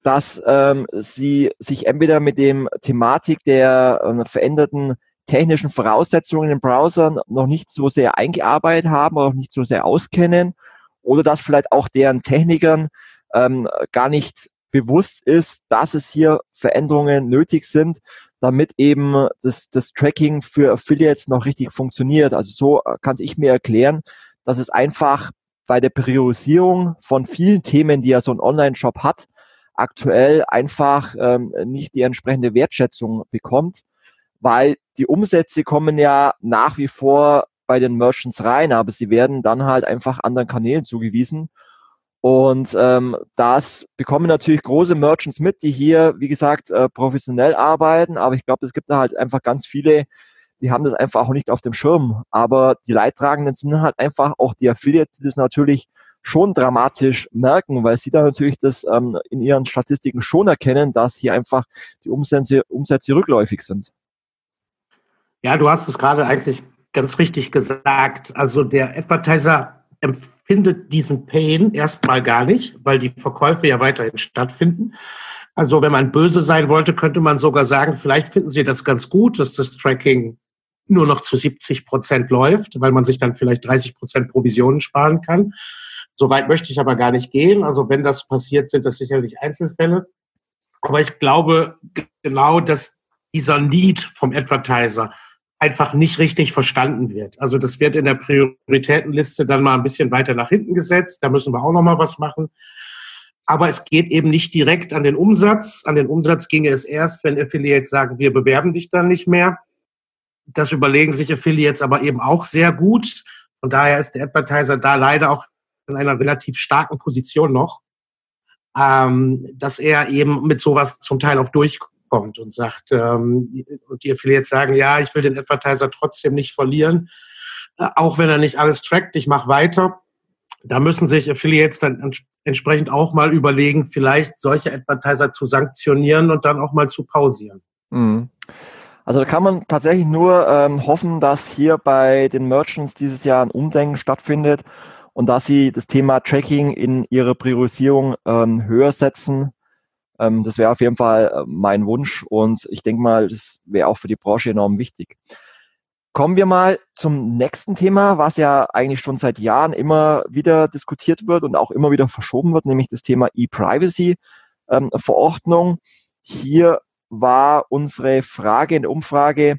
dass ähm, sie sich entweder mit dem Thematik der äh, veränderten technischen Voraussetzungen in den Browsern noch nicht so sehr eingearbeitet haben oder auch nicht so sehr auskennen oder dass vielleicht auch deren Technikern ähm, gar nicht bewusst ist, dass es hier Veränderungen nötig sind, damit eben das, das Tracking für Affiliates noch richtig funktioniert. Also so äh, kann ich mir erklären, dass es einfach bei der Priorisierung von vielen Themen, die ja so ein Online-Shop hat, aktuell einfach ähm, nicht die entsprechende Wertschätzung bekommt, weil die Umsätze kommen ja nach wie vor bei den Merchants rein, aber sie werden dann halt einfach anderen Kanälen zugewiesen. Und ähm, das bekommen natürlich große Merchants mit, die hier, wie gesagt, äh, professionell arbeiten. Aber ich glaube, es gibt da halt einfach ganz viele, die haben das einfach auch nicht auf dem Schirm. Aber die Leidtragenden sind halt einfach auch die Affiliate, die das natürlich schon dramatisch merken, weil sie da natürlich das ähm, in ihren Statistiken schon erkennen, dass hier einfach die Umsätze, Umsätze rückläufig sind. Ja, du hast es gerade eigentlich ganz richtig gesagt. Also der Advertiser empfindet diesen Pain erstmal gar nicht, weil die Verkäufe ja weiterhin stattfinden. Also wenn man böse sein wollte, könnte man sogar sagen, vielleicht finden Sie das ganz gut, dass das Tracking nur noch zu 70 Prozent läuft, weil man sich dann vielleicht 30 Prozent Provisionen sparen kann. Soweit möchte ich aber gar nicht gehen. Also wenn das passiert, sind das sicherlich Einzelfälle. Aber ich glaube genau, dass dieser Need vom Advertiser einfach nicht richtig verstanden wird. Also das wird in der Prioritätenliste dann mal ein bisschen weiter nach hinten gesetzt. Da müssen wir auch noch mal was machen. Aber es geht eben nicht direkt an den Umsatz. An den Umsatz ginge es erst, wenn Affiliates sagen, wir bewerben dich dann nicht mehr. Das überlegen sich Affiliates aber eben auch sehr gut. Von daher ist der Advertiser da leider auch in einer relativ starken Position noch, ähm, dass er eben mit sowas zum Teil auch durchkommt und sagt, ähm, und die Affiliates sagen, ja, ich will den Advertiser trotzdem nicht verlieren, äh, auch wenn er nicht alles trackt, ich mache weiter. Da müssen sich Affiliates dann entsprechend auch mal überlegen, vielleicht solche Advertiser zu sanktionieren und dann auch mal zu pausieren. Mhm. Also da kann man tatsächlich nur ähm, hoffen, dass hier bei den Merchants dieses Jahr ein Umdenken stattfindet und dass sie das Thema Tracking in ihre Priorisierung ähm, höher setzen. Ähm, das wäre auf jeden Fall äh, mein Wunsch und ich denke mal, das wäre auch für die Branche enorm wichtig. Kommen wir mal zum nächsten Thema, was ja eigentlich schon seit Jahren immer wieder diskutiert wird und auch immer wieder verschoben wird, nämlich das Thema E-Privacy-Verordnung. Ähm, Hier war unsere Frage in der Umfrage,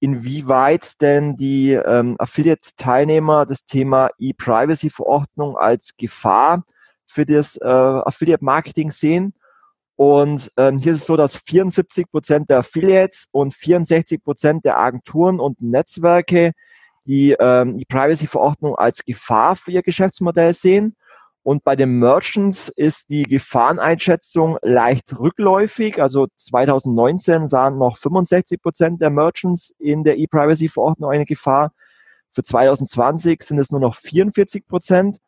inwieweit denn die ähm, Affiliate-Teilnehmer das Thema E-Privacy-Verordnung als Gefahr für das äh, Affiliate-Marketing sehen. Und ähm, hier ist es so, dass 74 Prozent der Affiliates und 64 Prozent der Agenturen und Netzwerke die ähm, E-Privacy-Verordnung als Gefahr für ihr Geschäftsmodell sehen. Und bei den Merchants ist die Gefahreneinschätzung leicht rückläufig. Also 2019 sahen noch 65 Prozent der Merchants in der E-Privacy-Verordnung eine Gefahr. Für 2020 sind es nur noch 44 Prozent.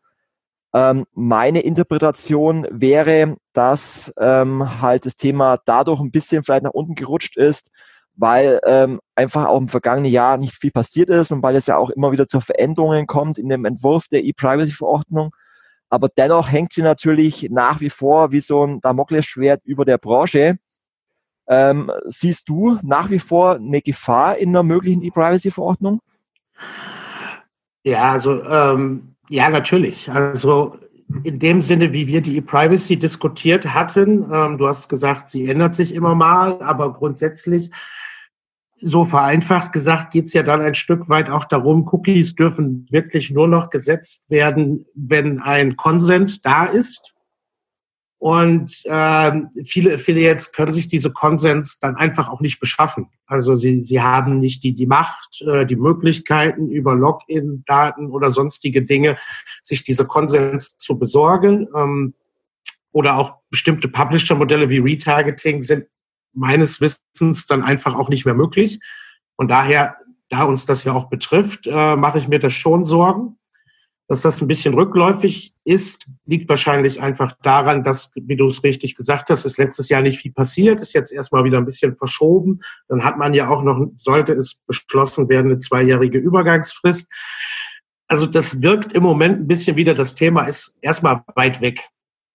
Ähm, meine Interpretation wäre, dass ähm, halt das Thema dadurch ein bisschen vielleicht nach unten gerutscht ist, weil ähm, einfach auch im vergangenen Jahr nicht viel passiert ist und weil es ja auch immer wieder zu Veränderungen kommt in dem Entwurf der E-Privacy-Verordnung aber dennoch hängt sie natürlich nach wie vor wie so ein Damoklesschwert über der Branche. Ähm, siehst du nach wie vor eine Gefahr in einer möglichen E-Privacy-Verordnung? Ja, also ähm, ja, natürlich. Also in dem Sinne, wie wir die E-Privacy diskutiert hatten, ähm, du hast gesagt, sie ändert sich immer mal, aber grundsätzlich so vereinfacht gesagt geht es ja dann ein Stück weit auch darum, Cookies dürfen wirklich nur noch gesetzt werden, wenn ein Consent da ist. Und äh, viele Affiliates können sich diese Konsens dann einfach auch nicht beschaffen. Also sie, sie haben nicht die, die Macht, äh, die Möglichkeiten über Login-Daten oder sonstige Dinge, sich diese Konsens zu besorgen. Ähm, oder auch bestimmte Publisher-Modelle wie Retargeting sind meines Wissens dann einfach auch nicht mehr möglich. Und daher, da uns das ja auch betrifft, äh, mache ich mir das schon Sorgen. Dass das ein bisschen rückläufig ist, liegt wahrscheinlich einfach daran, dass, wie du es richtig gesagt hast, ist letztes Jahr nicht viel passiert, ist jetzt erstmal wieder ein bisschen verschoben. Dann hat man ja auch noch, sollte es beschlossen werden, eine zweijährige Übergangsfrist. Also das wirkt im Moment ein bisschen wieder, das Thema ist erstmal weit weg.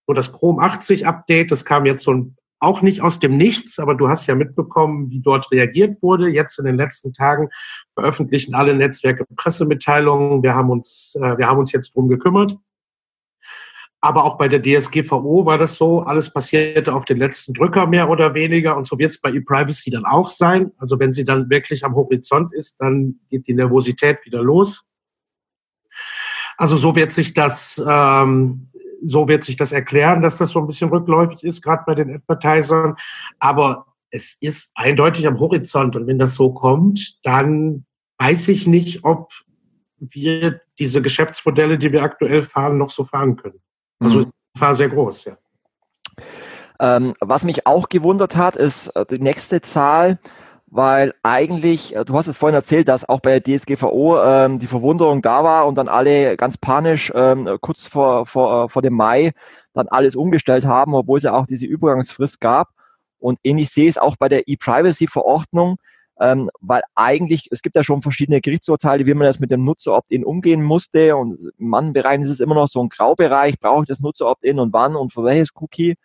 Und das Chrome 80 Update, das kam jetzt so ein auch nicht aus dem Nichts, aber du hast ja mitbekommen, wie dort reagiert wurde. Jetzt in den letzten Tagen veröffentlichen alle Netzwerke Pressemitteilungen. Wir haben uns, äh, wir haben uns jetzt drum gekümmert. Aber auch bei der DSGVO war das so, alles passierte auf den letzten Drücker mehr oder weniger. Und so wird es bei ePrivacy dann auch sein. Also wenn sie dann wirklich am Horizont ist, dann geht die Nervosität wieder los. Also so wird sich das ähm, so wird sich das erklären, dass das so ein bisschen rückläufig ist, gerade bei den Advertisern. Aber es ist eindeutig am Horizont. Und wenn das so kommt, dann weiß ich nicht, ob wir diese Geschäftsmodelle, die wir aktuell fahren, noch so fahren können. Also mhm. ist die Gefahr sehr groß, ja. Ähm, was mich auch gewundert hat, ist äh, die nächste Zahl, weil eigentlich, äh, du hast es vorhin erzählt, dass auch bei der DSGVO ähm, die Verwunderung da war und dann alle ganz panisch ähm, kurz vor, vor, äh, vor dem Mai dann alles umgestellt haben, obwohl es ja auch diese Übergangsfrist gab. Und ähnlich sehe ich es auch bei der E-Privacy-Verordnung, ähm, weil eigentlich, es gibt ja schon verschiedene Gerichtsurteile, wie man das mit dem Nutzer-Opt-in umgehen musste. Und in manchen Bereichen ist es immer noch so ein Graubereich, brauche ich das Nutzer-Opt-in und wann und für welches Cookie.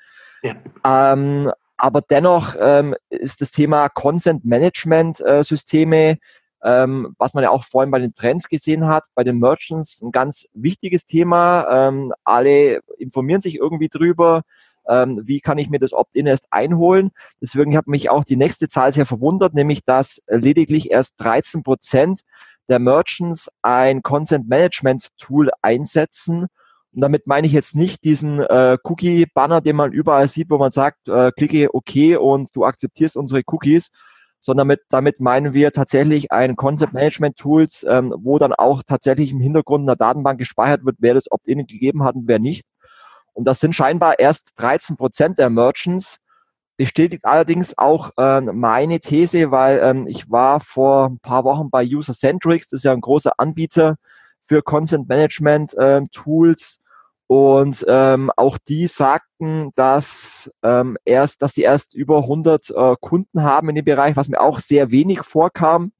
Ja. Ähm, aber dennoch ähm, ist das Thema Consent Management äh, Systeme, ähm, was man ja auch vorhin bei den Trends gesehen hat, bei den Merchants ein ganz wichtiges Thema. Ähm, alle informieren sich irgendwie drüber. ähm, wie kann ich mir das Opt-in erst einholen. Deswegen hat mich auch die nächste Zahl sehr verwundert, nämlich dass lediglich erst 13 Prozent der Merchants ein Consent Management Tool einsetzen. Und damit meine ich jetzt nicht diesen äh, Cookie-Banner, den man überall sieht, wo man sagt, äh, klicke OK und du akzeptierst unsere Cookies, sondern mit, damit meinen wir tatsächlich ein Concept Management Tools, ähm, wo dann auch tatsächlich im Hintergrund in der Datenbank gespeichert wird, wer das Opt-in gegeben hat und wer nicht. Und das sind scheinbar erst 13 Prozent der Merchants. Bestätigt allerdings auch äh, meine These, weil ähm, ich war vor ein paar Wochen bei User-Centrics, das ist ja ein großer Anbieter für Content Management äh, Tools. Und ähm, auch die sagten, dass ähm, erst, dass sie erst über 100 äh, Kunden haben in dem Bereich, was mir auch sehr wenig vorkam.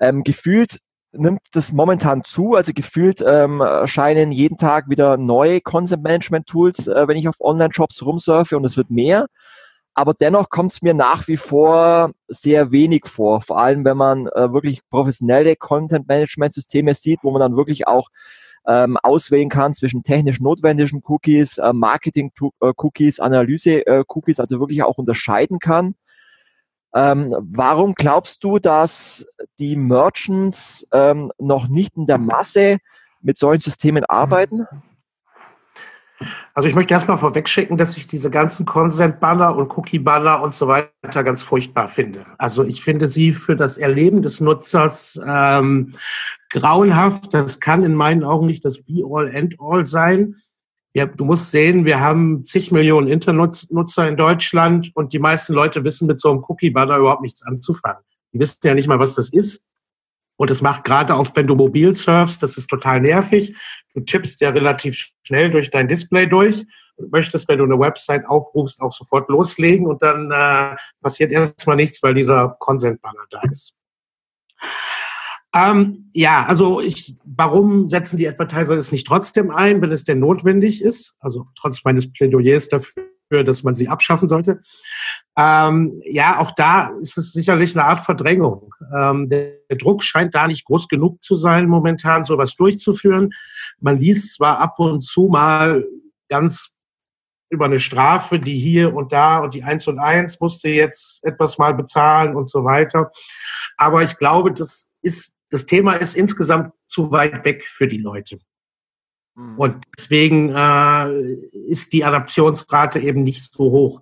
Ähm, gefühlt nimmt das momentan zu. Also gefühlt ähm, erscheinen jeden Tag wieder neue Content Management Tools, äh, wenn ich auf Online-Shops rumsurfe und es wird mehr. Aber dennoch kommt es mir nach wie vor sehr wenig vor. Vor allem, wenn man äh, wirklich professionelle Content Management Systeme sieht, wo man dann wirklich auch ähm, auswählen kann zwischen technisch notwendigen Cookies, äh, Marketing-Cookies, Analyse-Cookies, also wirklich auch unterscheiden kann. Ähm, warum glaubst du, dass die Merchants ähm, noch nicht in der Masse mit solchen Systemen arbeiten? Also ich möchte erstmal vorwegschicken, dass ich diese ganzen Consent-Banner und Cookie-Banner und so weiter ganz furchtbar finde. Also ich finde sie für das Erleben des Nutzers ähm, grauenhaft. Das kann in meinen Augen nicht das Be-all-end-all sein. Ja, du musst sehen, wir haben zig Millionen Internetnutzer in Deutschland und die meisten Leute wissen mit so einem Cookie-Banner überhaupt nichts anzufangen. Die wissen ja nicht mal, was das ist. Und es macht gerade auch, wenn du mobil surfst, das ist total nervig. Du tippst ja relativ schnell durch dein Display durch und möchtest, wenn du eine Website aufrufst, auch sofort loslegen und dann äh, passiert erstmal nichts, weil dieser Consent-Banner da ist. Ähm, ja, also ich, warum setzen die Advertiser es nicht trotzdem ein, wenn es denn notwendig ist? Also trotz meines Plädoyers dafür, dass man sie abschaffen sollte. Ähm, ja, auch da ist es sicherlich eine Art Verdrängung. Ähm, der, der, Druck scheint da nicht groß genug zu sein, momentan sowas durchzuführen. Man liest zwar ab und zu mal ganz über eine Strafe, die hier und da und die eins und eins musste jetzt etwas mal bezahlen und so weiter. Aber ich glaube, das ist das Thema ist insgesamt zu weit weg für die Leute. Mhm. Und deswegen äh, ist die Adaptionsrate eben nicht so hoch.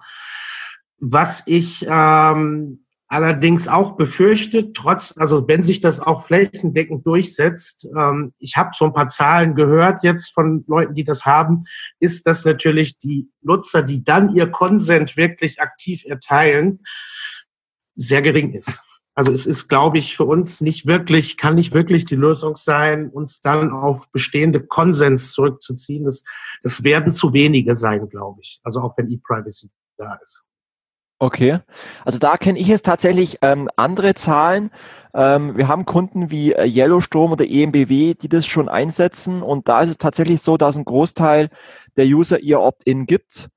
Was ich ähm, allerdings auch befürchte, trotz, also wenn sich das auch flächendeckend durchsetzt, ähm, ich habe so ein paar Zahlen gehört jetzt von Leuten, die das haben, ist, dass natürlich die Nutzer, die dann ihr Consent wirklich aktiv erteilen, sehr gering ist. Also es ist, glaube ich, für uns nicht wirklich, kann nicht wirklich die Lösung sein, uns dann auf bestehende Konsens zurückzuziehen. Das, das werden zu wenige sein, glaube ich. Also auch wenn E-Privacy da ist. Okay, also da kenne ich jetzt tatsächlich ähm, andere Zahlen. Ähm, wir haben Kunden wie äh, Yellowstrom oder EMBW, die das schon einsetzen und da ist es tatsächlich so, dass ein Großteil der User ihr Opt-in gibt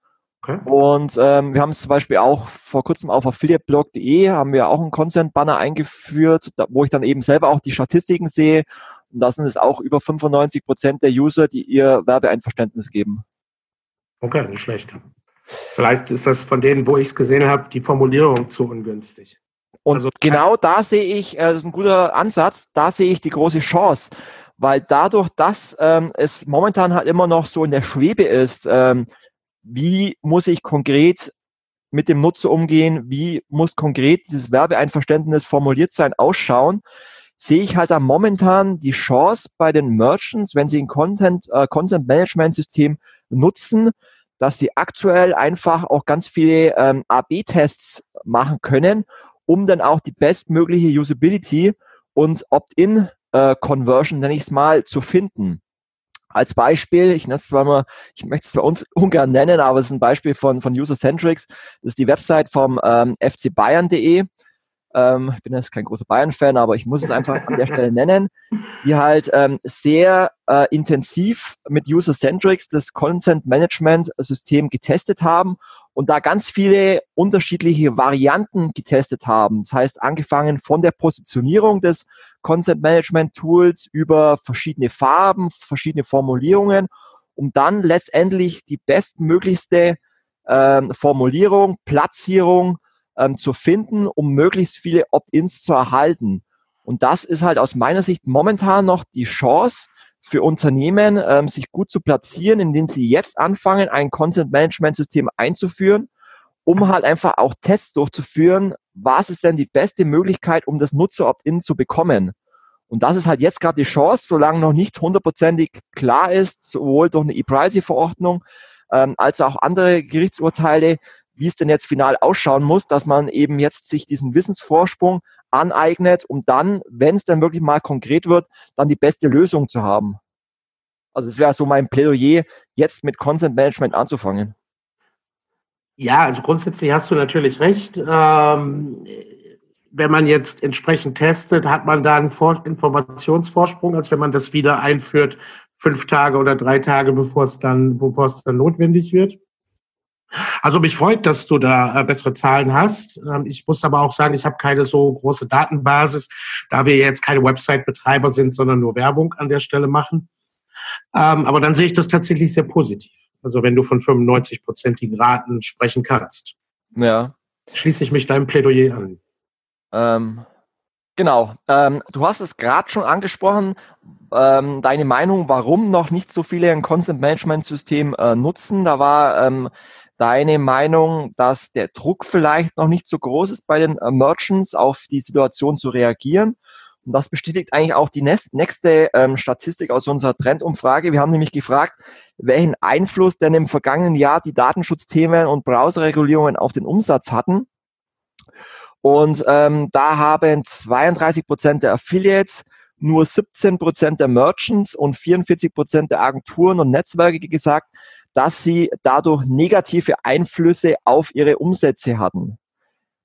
Okay. Und ähm, wir haben es zum Beispiel auch vor kurzem auf affiliateblog.de haben wir auch einen Consent-Banner eingeführt, da, wo ich dann eben selber auch die Statistiken sehe. Und da sind es auch über 95 Prozent der User, die ihr Werbeeinverständnis geben. Okay, nicht schlecht. Vielleicht ist das von denen, wo ich es gesehen habe, die Formulierung zu ungünstig. Und also, genau da sehe ich, äh, das ist ein guter Ansatz, da sehe ich die große Chance, weil dadurch, dass ähm, es momentan halt immer noch so in der Schwebe ist, ähm, wie muss ich konkret mit dem Nutzer umgehen, wie muss konkret dieses Werbeeinverständnis formuliert sein, ausschauen, sehe ich halt da momentan die Chance bei den Merchants, wenn sie ein Content, äh, Content Management System nutzen, dass sie aktuell einfach auch ganz viele ähm, AB-Tests machen können, um dann auch die bestmögliche Usability und Opt-in äh, nenne ich es mal, zu finden. Als Beispiel, ich nenne es zwar mal, ich möchte es zwar uns ungern nennen, aber es ist ein Beispiel von, von User-Centrics. Das ist die Website vom ähm, fcbayern.de. Ähm, ich bin jetzt kein großer Bayern-Fan, aber ich muss es einfach an der Stelle nennen, die halt ähm, sehr äh, intensiv mit User-Centrics das Content-Management-System getestet haben und da ganz viele unterschiedliche Varianten getestet haben. Das heißt, angefangen von der Positionierung des Content Management Tools über verschiedene Farben, verschiedene Formulierungen um dann letztendlich die bestmöglichste ähm, Formulierung, Platzierung ähm, zu finden, um möglichst viele Opt-ins zu erhalten. Und das ist halt aus meiner Sicht momentan noch die Chance für Unternehmen, ähm, sich gut zu platzieren, indem sie jetzt anfangen, ein Content-Management-System einzuführen, um halt einfach auch Tests durchzuführen, was ist denn die beste Möglichkeit, um das Nutzer-Opt-in zu bekommen. Und das ist halt jetzt gerade die Chance, solange noch nicht hundertprozentig klar ist, sowohl durch eine E-Privacy-Verordnung ähm, als auch andere Gerichtsurteile, wie es denn jetzt final ausschauen muss, dass man eben jetzt sich diesen Wissensvorsprung aneignet, um dann, wenn es dann wirklich mal konkret wird, dann die beste Lösung zu haben. Also das wäre so mein Plädoyer, jetzt mit Consent Management anzufangen. Ja, also grundsätzlich hast du natürlich recht. Ähm, wenn man jetzt entsprechend testet, hat man da einen Vor Informationsvorsprung, als wenn man das wieder einführt, fünf Tage oder drei Tage, bevor es dann, bevor es dann notwendig wird. Also mich freut, dass du da äh, bessere Zahlen hast. Ähm, ich muss aber auch sagen, ich habe keine so große Datenbasis, da wir jetzt keine Website-Betreiber sind, sondern nur Werbung an der Stelle machen. Ähm, aber dann sehe ich das tatsächlich sehr positiv. Also wenn du von 95-prozentigen Raten sprechen kannst. Ja. Schließe ich mich deinem Plädoyer an. Ähm, genau. Ähm, du hast es gerade schon angesprochen. Ähm, deine Meinung, warum noch nicht so viele ein Consent Management System äh, nutzen. Da war ähm, deine Meinung, dass der Druck vielleicht noch nicht so groß ist bei den äh, Merchants, auf die Situation zu reagieren. Und das bestätigt eigentlich auch die nächste ähm, Statistik aus unserer Trendumfrage. Wir haben nämlich gefragt, welchen Einfluss denn im vergangenen Jahr die Datenschutzthemen und Browserregulierungen auf den Umsatz hatten. Und ähm, da haben 32 Prozent der Affiliates, nur 17 Prozent der Merchants und 44 Prozent der Agenturen und Netzwerke gesagt, dass sie dadurch negative Einflüsse auf ihre Umsätze hatten.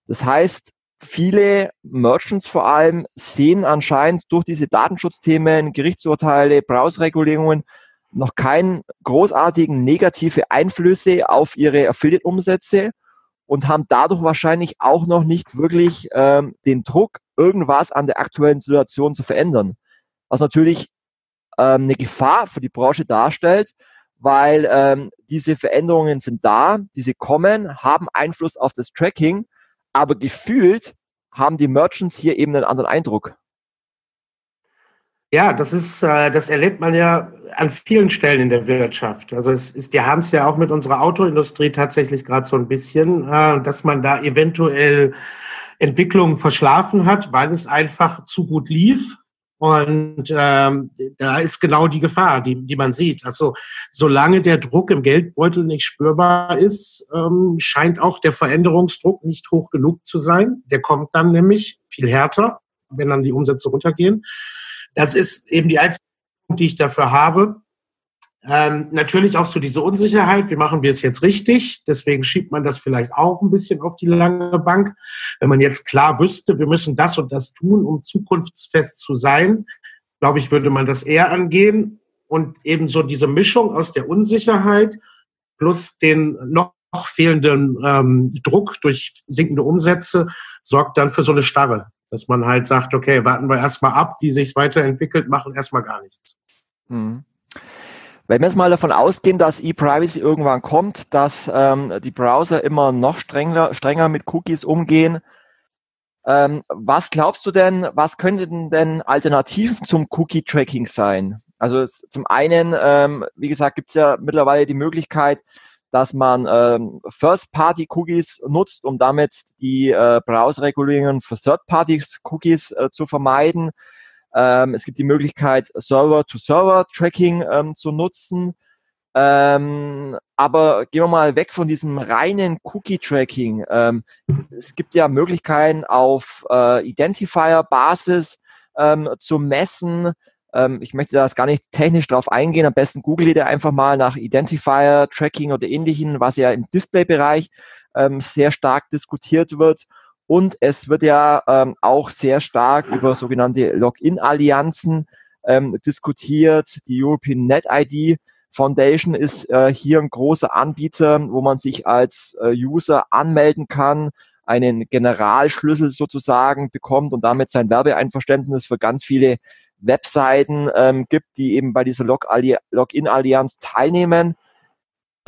Das heißt, viele Merchants vor allem sehen anscheinend durch diese Datenschutzthemen, Gerichtsurteile, Browserregulierungen noch keinen großartigen negative Einflüsse auf ihre Affiliate-Umsätze und haben dadurch wahrscheinlich auch noch nicht wirklich ähm, den Druck, irgendwas an der aktuellen Situation zu verändern. Was natürlich ähm, eine Gefahr für die Branche darstellt, weil ähm, diese Veränderungen sind da, diese kommen, haben Einfluss auf das Tracking, aber gefühlt haben die Merchants hier eben einen anderen Eindruck. Ja, das ist, äh, das erlebt man ja an vielen Stellen in der Wirtschaft. Also es ist, wir haben es ja auch mit unserer Autoindustrie tatsächlich gerade so ein bisschen, äh, dass man da eventuell Entwicklungen verschlafen hat, weil es einfach zu gut lief und ähm, da ist genau die Gefahr, die, die man sieht. Also solange der Druck im Geldbeutel nicht spürbar ist, ähm, scheint auch der Veränderungsdruck nicht hoch genug zu sein. Der kommt dann nämlich viel härter, wenn dann die Umsätze runtergehen. Das ist eben die einzige, die ich dafür habe. Ähm, natürlich auch so diese Unsicherheit, wie machen wir es jetzt richtig? Deswegen schiebt man das vielleicht auch ein bisschen auf die lange Bank. Wenn man jetzt klar wüsste, wir müssen das und das tun, um zukunftsfest zu sein, glaube ich, würde man das eher angehen. Und eben so diese Mischung aus der Unsicherheit plus den noch fehlenden ähm, Druck durch sinkende Umsätze sorgt dann für so eine Starre, dass man halt sagt, okay, warten wir erstmal ab, wie sich weiterentwickelt, machen erstmal gar nichts. Mhm. Wenn wir jetzt mal davon ausgehen, dass E-Privacy irgendwann kommt, dass ähm, die Browser immer noch strenger, strenger mit Cookies umgehen, ähm, was glaubst du denn, was könnten denn Alternativen zum Cookie-Tracking sein? Also es, zum einen, ähm, wie gesagt, gibt es ja mittlerweile die Möglichkeit, dass man ähm, First-Party-Cookies nutzt, um damit die äh, Browser-Regulierungen für Third-Party-Cookies äh, zu vermeiden. Ähm, es gibt die Möglichkeit, Server-to-Server-Tracking ähm, zu nutzen. Ähm, aber gehen wir mal weg von diesem reinen Cookie-Tracking. Ähm, es gibt ja Möglichkeiten auf äh, Identifier-Basis ähm, zu messen. Ähm, ich möchte da gar nicht technisch drauf eingehen. Am besten googelt ihr einfach mal nach Identifier, Tracking oder ähnlichen, was ja im Display-Bereich ähm, sehr stark diskutiert wird. Und es wird ja ähm, auch sehr stark über sogenannte Login-Allianzen ähm, diskutiert. Die European Net ID Foundation ist äh, hier ein großer Anbieter, wo man sich als äh, User anmelden kann, einen Generalschlüssel sozusagen bekommt und damit sein Werbeeinverständnis für ganz viele Webseiten ähm, gibt, die eben bei dieser Login-Allianz teilnehmen.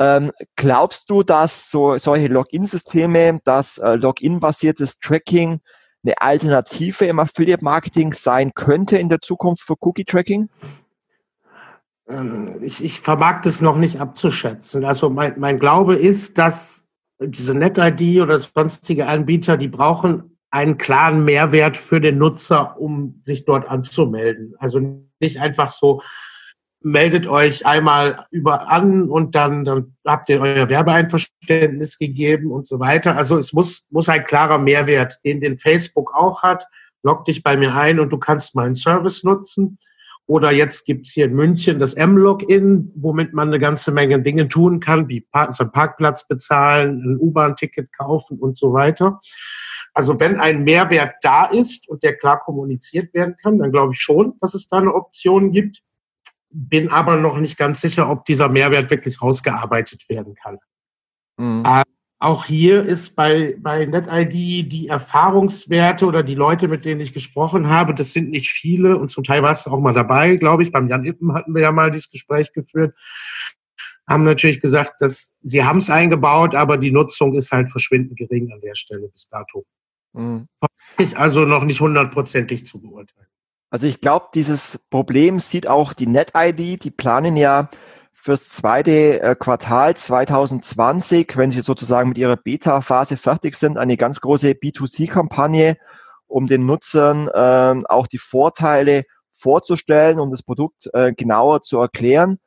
Ähm, glaubst du, dass so solche Login-Systeme, dass äh, Login-basiertes Tracking eine Alternative im Affiliate-Marketing sein könnte in der Zukunft für Cookie-Tracking? Ähm, ich, ich vermag das noch nicht abzuschätzen. Also mein, mein Glaube ist, dass diese NetID oder sonstige Anbieter, die brauchen einen klaren Mehrwert für den Nutzer, um sich dort anzumelden. Also nicht einfach so, meldet euch einmal über an und dann, dann habt ihr euer Werbeeinverständnis gegeben und so weiter. Also es muss, muss ein klarer Mehrwert, den den Facebook auch hat. Log dich bei mir ein und du kannst meinen Service nutzen. Oder jetzt gibt's hier in München das M-Login, womit man eine ganze Menge Dinge tun kann, wie also Parkplatz bezahlen, ein U-Bahn-Ticket kaufen und so weiter. Also wenn ein Mehrwert da ist und der klar kommuniziert werden kann, dann glaube ich schon, dass es da eine Option gibt bin aber noch nicht ganz sicher, ob dieser Mehrwert wirklich rausgearbeitet werden kann. Mhm. Äh, auch hier ist bei, bei NetID die Erfahrungswerte oder die Leute, mit denen ich gesprochen habe, das sind nicht viele und zum Teil warst du auch mal dabei, glaube ich. Beim Jan Ippen hatten wir ja mal dieses Gespräch geführt. Haben natürlich gesagt, dass sie haben es eingebaut, aber die Nutzung ist halt verschwindend gering an der Stelle bis dato. Mhm. Ist also noch nicht hundertprozentig zu beurteilen. Also ich glaube, dieses Problem sieht auch die NetID. Die planen ja fürs zweite äh, Quartal 2020, wenn sie sozusagen mit ihrer Beta-Phase fertig sind, eine ganz große B2C-Kampagne, um den Nutzern äh, auch die Vorteile vorzustellen, um das Produkt äh, genauer zu erklären.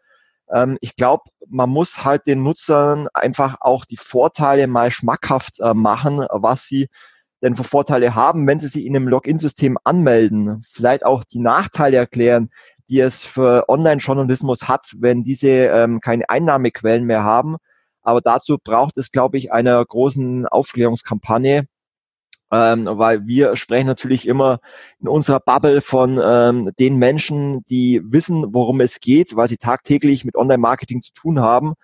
Ähm, ich glaube, man muss halt den Nutzern einfach auch die Vorteile mal schmackhaft äh, machen, was sie denn für Vorteile haben, wenn sie sich in einem Login-System anmelden. Vielleicht auch die Nachteile erklären, die es für Online-Journalismus hat, wenn diese ähm, keine Einnahmequellen mehr haben. Aber dazu braucht es, glaube ich, einer großen Aufklärungskampagne, ähm, weil wir sprechen natürlich immer in unserer Bubble von ähm, den Menschen, die wissen, worum es geht, weil sie tagtäglich mit Online-Marketing zu tun haben.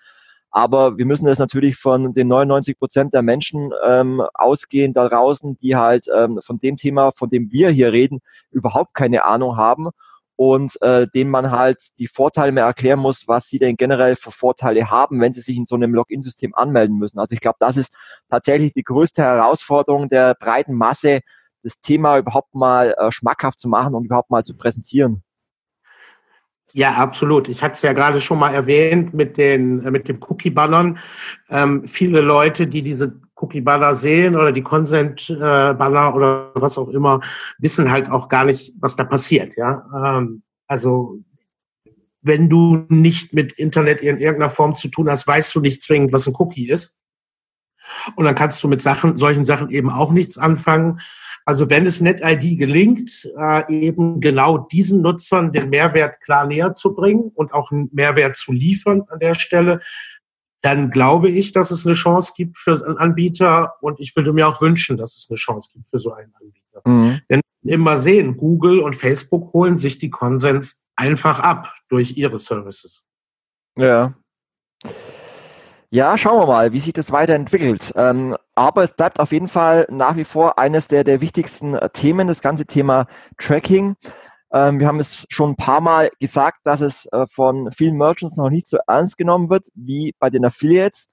Aber wir müssen es natürlich von den 99 Prozent der Menschen ähm, ausgehen da draußen, die halt ähm, von dem Thema, von dem wir hier reden, überhaupt keine Ahnung haben und äh, denen man halt die Vorteile mehr erklären muss, was sie denn generell für Vorteile haben, wenn sie sich in so einem Login-System anmelden müssen. Also ich glaube, das ist tatsächlich die größte Herausforderung der breiten Masse, das Thema überhaupt mal äh, schmackhaft zu machen und überhaupt mal zu präsentieren. Ja, absolut. Ich hatte es ja gerade schon mal erwähnt mit den äh, mit dem Cookie-Bannern. Ähm, viele Leute, die diese Cookie-Banner sehen oder die Consent-Banner oder was auch immer, wissen halt auch gar nicht, was da passiert. Ja, ähm, also wenn du nicht mit Internet in irgendeiner Form zu tun hast, weißt du nicht zwingend, was ein Cookie ist. Und dann kannst du mit Sachen, solchen Sachen eben auch nichts anfangen. Also wenn es NetID gelingt, äh, eben genau diesen Nutzern den Mehrwert klar näher zu bringen und auch einen Mehrwert zu liefern an der Stelle, dann glaube ich, dass es eine Chance gibt für einen Anbieter und ich würde mir auch wünschen, dass es eine Chance gibt für so einen Anbieter. Mhm. Denn immer sehen, Google und Facebook holen sich die Konsens einfach ab durch ihre Services. Ja. Ja, schauen wir mal, wie sich das weiterentwickelt. Ähm, aber es bleibt auf jeden Fall nach wie vor eines der, der wichtigsten Themen, das ganze Thema Tracking. Ähm, wir haben es schon ein paar Mal gesagt, dass es äh, von vielen Merchants noch nicht so ernst genommen wird wie bei den Affiliates.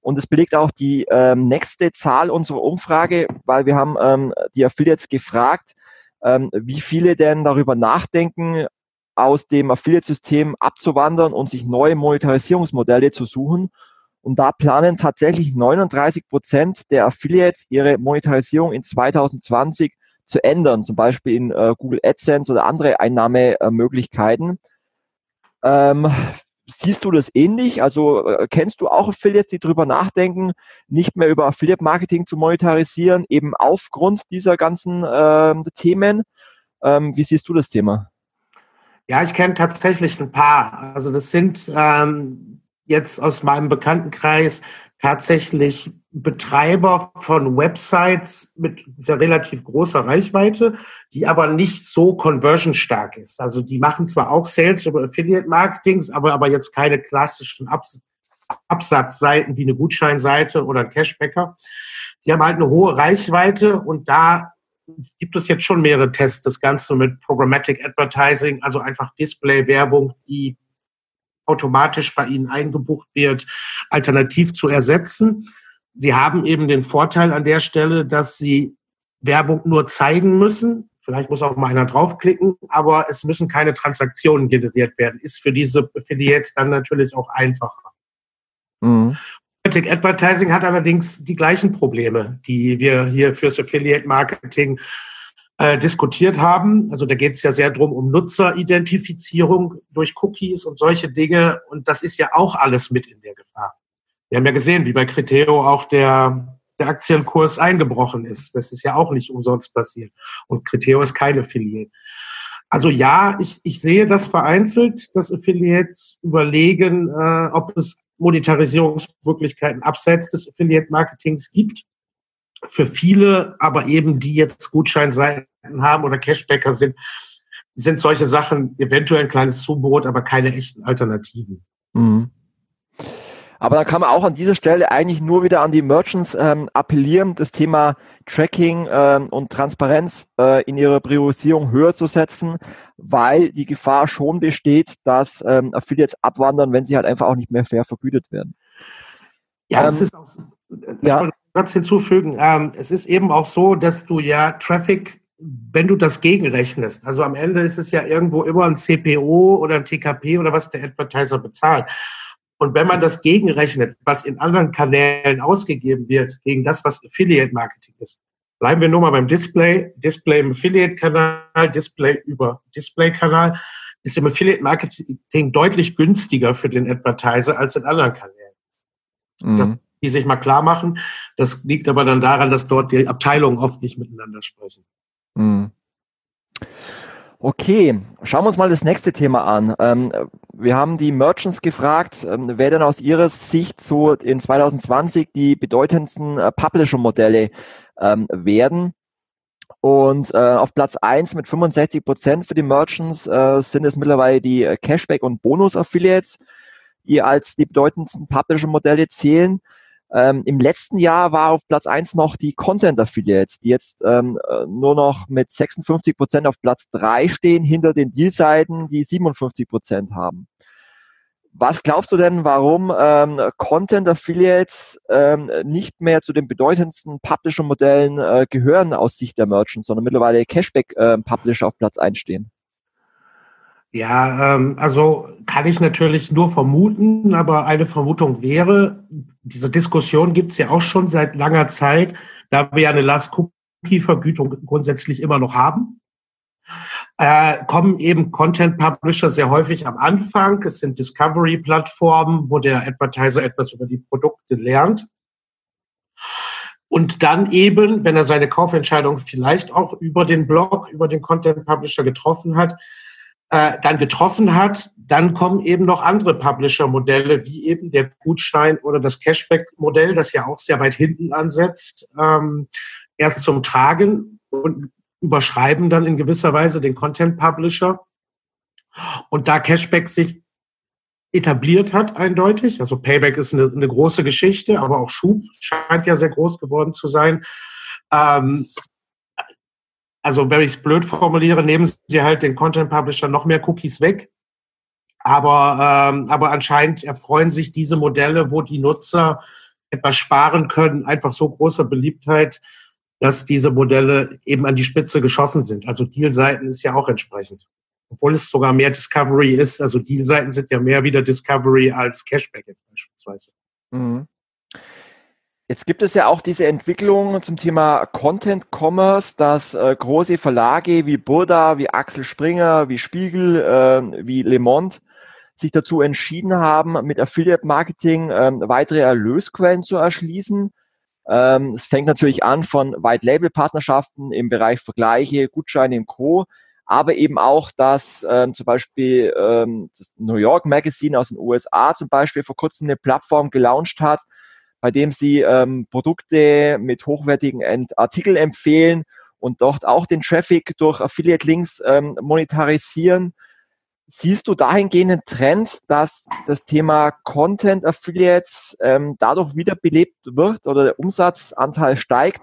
Und es belegt auch die ähm, nächste Zahl unserer Umfrage, weil wir haben ähm, die Affiliates gefragt, ähm, wie viele denn darüber nachdenken, aus dem Affiliate-System abzuwandern und sich neue Monetarisierungsmodelle zu suchen. Und da planen tatsächlich 39 Prozent der Affiliates ihre Monetarisierung in 2020 zu ändern, zum Beispiel in äh, Google AdSense oder andere Einnahmemöglichkeiten. Ähm, siehst du das ähnlich? Also äh, kennst du auch Affiliates, die darüber nachdenken, nicht mehr über Affiliate-Marketing zu monetarisieren, eben aufgrund dieser ganzen äh, Themen? Ähm, wie siehst du das Thema? Ja, ich kenne tatsächlich ein paar. Also das sind ähm, jetzt aus meinem Bekanntenkreis tatsächlich Betreiber von Websites mit sehr relativ großer Reichweite, die aber nicht so conversion stark ist. Also die machen zwar auch Sales über Affiliate Marketings, aber, aber jetzt keine klassischen Abs Absatzseiten wie eine Gutscheinseite oder ein Cashbacker. Die haben halt eine hohe Reichweite und da gibt es jetzt schon mehrere Tests, das Ganze mit Programmatic Advertising, also einfach Display-Werbung, die automatisch bei Ihnen eingebucht wird, alternativ zu ersetzen. Sie haben eben den Vorteil an der Stelle, dass Sie Werbung nur zeigen müssen. Vielleicht muss auch mal einer draufklicken, aber es müssen keine Transaktionen generiert werden. Ist für diese Affiliates dann natürlich auch einfacher. Mhm. Advertising hat allerdings die gleichen Probleme, die wir hier fürs Affiliate Marketing äh, diskutiert haben. Also da geht es ja sehr drum um Nutzeridentifizierung durch Cookies und solche Dinge. Und das ist ja auch alles mit in der Gefahr. Wir haben ja gesehen, wie bei Criteo auch der, der Aktienkurs eingebrochen ist. Das ist ja auch nicht umsonst passiert. Und Criteo ist kein Affiliate. Also ja, ich, ich sehe das vereinzelt, dass Affiliates überlegen, äh, ob es Monetarisierungsmöglichkeiten abseits des Affiliate-Marketings gibt. Für viele, aber eben die jetzt Gutscheinseiten haben oder Cashbacker sind, sind solche Sachen eventuell ein kleines Zubrot, aber keine echten Alternativen. Mhm. Aber dann kann man auch an dieser Stelle eigentlich nur wieder an die Merchants ähm, appellieren, das Thema Tracking ähm, und Transparenz äh, in ihrer Priorisierung höher zu setzen, weil die Gefahr schon besteht, dass ähm, Affiliates abwandern, wenn sie halt einfach auch nicht mehr fair vergütet werden. Ja, es ähm, ist auch, ja. Satz hinzufügen, ähm, es ist eben auch so, dass du ja Traffic wenn du das gegenrechnest, also am Ende ist es ja irgendwo immer ein CPO oder ein TKP oder was der Advertiser bezahlt. Und wenn man das gegenrechnet, was in anderen Kanälen ausgegeben wird, gegen das, was Affiliate Marketing ist, bleiben wir nur mal beim Display. Display im Affiliate-Kanal, Display über Display-Kanal ist im Affiliate Marketing deutlich günstiger für den Advertiser als in anderen Kanälen. Mhm. Die sich mal klar machen. Das liegt aber dann daran, dass dort die Abteilungen oft nicht miteinander sprechen. Mhm. Okay, schauen wir uns mal das nächste Thema an. Ähm, wir haben die Merchants gefragt, ähm, wer denn aus ihrer Sicht so in 2020 die bedeutendsten äh, Publisher-Modelle ähm, werden. Und äh, auf Platz eins mit 65 Prozent für die Merchants äh, sind es mittlerweile die Cashback- und Bonus-Affiliates, die als die bedeutendsten Publisher-Modelle zählen. Ähm, Im letzten Jahr war auf Platz eins noch die Content Affiliates, die jetzt ähm, äh, nur noch mit 56 Prozent auf Platz drei stehen, hinter den Deal-Seiten, die 57 Prozent haben. Was glaubst du denn, warum ähm, Content Affiliates ähm, nicht mehr zu den bedeutendsten Publisher-Modellen äh, gehören aus Sicht der Merchants, sondern mittlerweile Cashback-Publisher äh, auf Platz eins stehen? Ja, ähm, also kann ich natürlich nur vermuten, aber eine Vermutung wäre, diese Diskussion gibt es ja auch schon seit langer Zeit, da wir ja eine Last-Cookie-Vergütung grundsätzlich immer noch haben. Äh, kommen eben Content-Publisher sehr häufig am Anfang. Es sind Discovery-Plattformen, wo der Advertiser etwas über die Produkte lernt. Und dann eben, wenn er seine Kaufentscheidung vielleicht auch über den Blog, über den Content-Publisher getroffen hat, äh, dann getroffen hat, dann kommen eben noch andere Publisher-Modelle, wie eben der Gutschein oder das Cashback-Modell, das ja auch sehr weit hinten ansetzt, ähm, erst zum Tragen und überschreiben dann in gewisser Weise den Content-Publisher. Und da Cashback sich etabliert hat, eindeutig, also Payback ist eine, eine große Geschichte, aber auch Schub scheint ja sehr groß geworden zu sein, ähm, also wenn ich es blöd formuliere, nehmen sie halt den Content Publisher noch mehr Cookies weg. Aber, ähm, aber anscheinend erfreuen sich diese Modelle, wo die Nutzer etwas sparen können, einfach so großer Beliebtheit, dass diese Modelle eben an die Spitze geschossen sind. Also Deal-Seiten ist ja auch entsprechend. Obwohl es sogar mehr Discovery ist. Also Deal-Seiten sind ja mehr wieder Discovery als Cashback beispielsweise. Mhm. Jetzt gibt es ja auch diese Entwicklung zum Thema Content Commerce, dass äh, große Verlage wie Burda, wie Axel Springer, wie Spiegel, äh, wie Le Monde sich dazu entschieden haben, mit Affiliate Marketing äh, weitere Erlösquellen zu erschließen. Ähm, es fängt natürlich an von White Label Partnerschaften im Bereich Vergleiche, Gutscheine und Co. Aber eben auch, dass ähm, zum Beispiel ähm, das New York Magazine aus den USA zum Beispiel vor kurzem eine Plattform gelauncht hat, bei dem Sie ähm, Produkte mit hochwertigen Artikeln empfehlen und dort auch den Traffic durch Affiliate-Links ähm, monetarisieren. Siehst du dahingehend einen Trend, dass das Thema Content Affiliates ähm, dadurch wiederbelebt wird oder der Umsatzanteil steigt,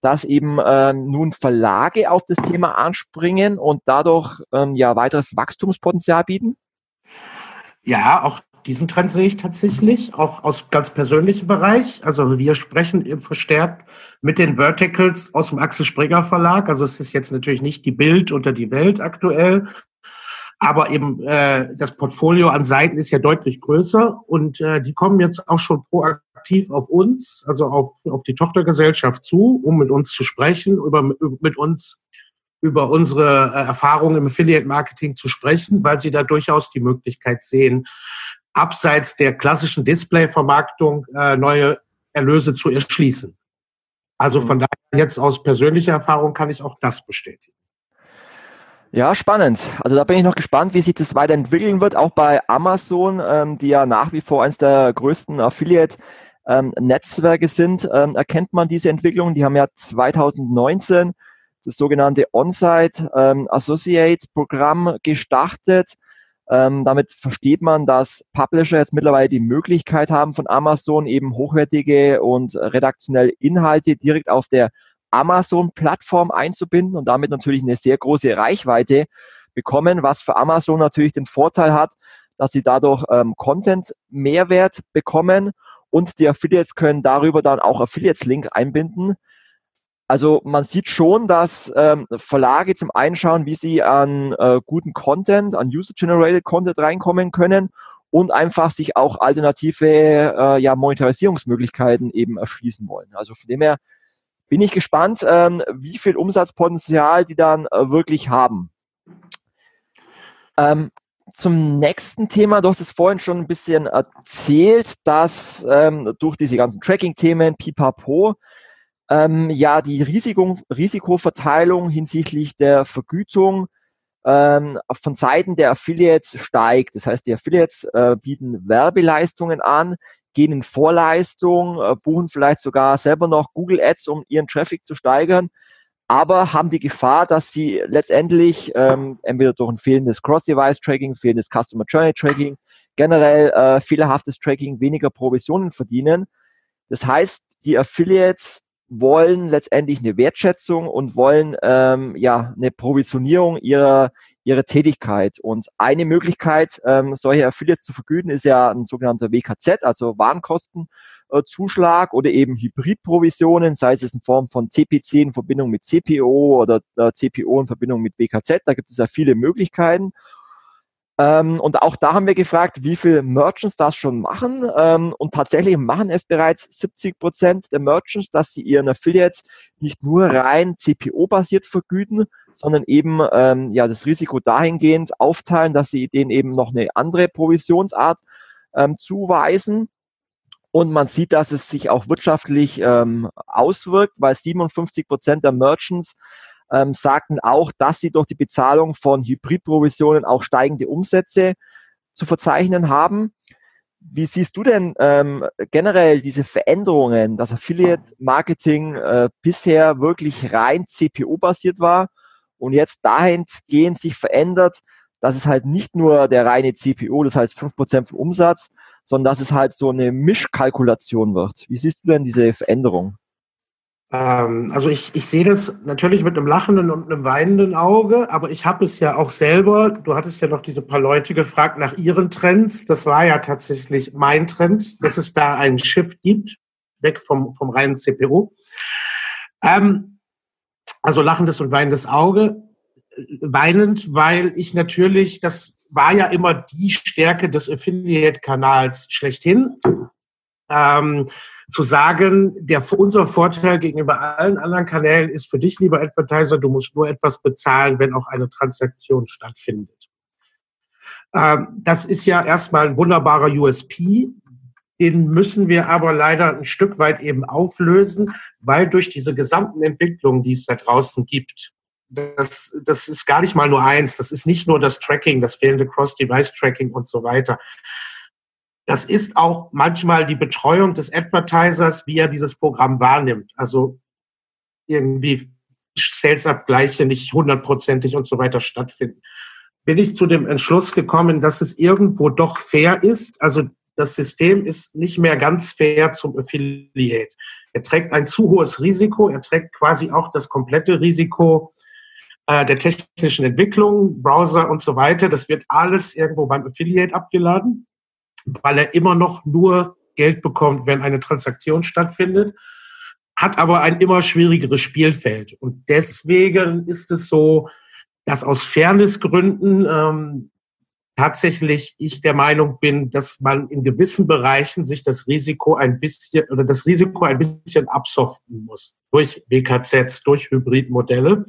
dass eben äh, nun Verlage auf das Thema anspringen und dadurch ähm, ja weiteres Wachstumspotenzial bieten? Ja, auch diesen Trend sehe ich tatsächlich, auch aus ganz persönlichem Bereich. Also wir sprechen eben verstärkt mit den Verticals aus dem Axel Springer Verlag. Also es ist jetzt natürlich nicht die Bild unter die Welt aktuell, aber eben äh, das Portfolio an Seiten ist ja deutlich größer und äh, die kommen jetzt auch schon proaktiv auf uns, also auf, auf die Tochtergesellschaft zu, um mit uns zu sprechen, über, mit uns über unsere äh, Erfahrungen im Affiliate-Marketing zu sprechen, weil sie da durchaus die Möglichkeit sehen, abseits der klassischen Display-Vermarktung äh, neue Erlöse zu erschließen. Also von daher jetzt aus persönlicher Erfahrung kann ich auch das bestätigen. Ja, spannend. Also da bin ich noch gespannt, wie sich das weiterentwickeln wird, auch bei Amazon, ähm, die ja nach wie vor eines der größten Affiliate-Netzwerke ähm, sind. Ähm, erkennt man diese Entwicklung? Die haben ja 2019 das sogenannte On-Site ähm, Associate Programm gestartet. Ähm, damit versteht man, dass Publisher jetzt mittlerweile die Möglichkeit haben, von Amazon eben hochwertige und redaktionelle Inhalte direkt auf der Amazon-Plattform einzubinden und damit natürlich eine sehr große Reichweite bekommen, was für Amazon natürlich den Vorteil hat, dass sie dadurch ähm, Content-Mehrwert bekommen und die Affiliates können darüber dann auch Affiliates-Link einbinden, also man sieht schon, dass ähm, Verlage zum einen schauen, wie sie an äh, guten Content, an User-Generated Content reinkommen können und einfach sich auch alternative äh, ja, Monetarisierungsmöglichkeiten eben erschließen wollen. Also von dem her bin ich gespannt, ähm, wie viel Umsatzpotenzial die dann äh, wirklich haben. Ähm, zum nächsten Thema, du hast es vorhin schon ein bisschen erzählt, dass ähm, durch diese ganzen Tracking-Themen, Pipapo, ähm, ja die Risiko, Risikoverteilung hinsichtlich der Vergütung ähm, von Seiten der Affiliates steigt. Das heißt, die Affiliates äh, bieten Werbeleistungen an, gehen in Vorleistung, äh, buchen vielleicht sogar selber noch Google Ads, um ihren Traffic zu steigern, aber haben die Gefahr, dass sie letztendlich ähm, entweder durch ein fehlendes Cross-Device-Tracking, fehlendes Customer Journey Tracking, generell äh, fehlerhaftes Tracking weniger Provisionen verdienen. Das heißt, die Affiliates wollen letztendlich eine Wertschätzung und wollen ähm, ja eine Provisionierung ihrer ihrer Tätigkeit. Und eine Möglichkeit, ähm, solche Affiliates zu vergüten, ist ja ein sogenannter WKZ, also Warenkostenzuschlag oder eben Hybridprovisionen, sei es in Form von CPC in Verbindung mit CPO oder äh, CPO in Verbindung mit WKZ. Da gibt es ja viele Möglichkeiten. Ähm, und auch da haben wir gefragt, wie viele Merchants das schon machen. Ähm, und tatsächlich machen es bereits 70 Prozent der Merchants, dass sie ihren Affiliates nicht nur rein CPO-basiert vergüten, sondern eben ähm, ja das Risiko dahingehend aufteilen, dass sie denen eben noch eine andere Provisionsart ähm, zuweisen. Und man sieht, dass es sich auch wirtschaftlich ähm, auswirkt, weil 57 Prozent der Merchants ähm, sagten auch, dass sie durch die Bezahlung von Hybridprovisionen auch steigende Umsätze zu verzeichnen haben. Wie siehst du denn ähm, generell diese Veränderungen, dass Affiliate-Marketing äh, bisher wirklich rein CPO-basiert war und jetzt dahingehend sich verändert, dass es halt nicht nur der reine CPO, das heißt 5% vom Umsatz, sondern dass es halt so eine Mischkalkulation wird. Wie siehst du denn diese Veränderung? Ähm, also ich, ich sehe das natürlich mit einem lachenden und einem weinenden Auge, aber ich habe es ja auch selber, du hattest ja noch diese paar Leute gefragt nach ihren Trends. Das war ja tatsächlich mein Trend, dass es da einen Shift gibt, weg vom, vom reinen CPU. Ähm, also lachendes und weinendes Auge. Weinend, weil ich natürlich, das war ja immer die Stärke des Affiliate-Kanals schlechthin. Ähm, zu sagen, der unser Vorteil gegenüber allen anderen Kanälen ist für dich, lieber Advertiser, du musst nur etwas bezahlen, wenn auch eine Transaktion stattfindet. Ähm, das ist ja erstmal ein wunderbarer USP. Den müssen wir aber leider ein Stück weit eben auflösen, weil durch diese gesamten Entwicklungen, die es da draußen gibt, das, das ist gar nicht mal nur eins. Das ist nicht nur das Tracking, das fehlende Cross-Device-Tracking und so weiter. Das ist auch manchmal die Betreuung des Advertisers, wie er dieses Programm wahrnimmt. Also irgendwie Sales-Abgleiche nicht hundertprozentig und so weiter stattfinden. Bin ich zu dem Entschluss gekommen, dass es irgendwo doch fair ist. Also das System ist nicht mehr ganz fair zum Affiliate. Er trägt ein zu hohes Risiko. Er trägt quasi auch das komplette Risiko äh, der technischen Entwicklung, Browser und so weiter. Das wird alles irgendwo beim Affiliate abgeladen, weil er immer noch nur Geld bekommt, wenn eine Transaktion stattfindet, hat aber ein immer schwierigeres Spielfeld. Und deswegen ist es so, dass aus Fairnessgründen ähm, tatsächlich ich der Meinung bin, dass man in gewissen Bereichen sich das Risiko ein bisschen oder das Risiko ein bisschen absoften muss durch WKZs, durch Hybridmodelle.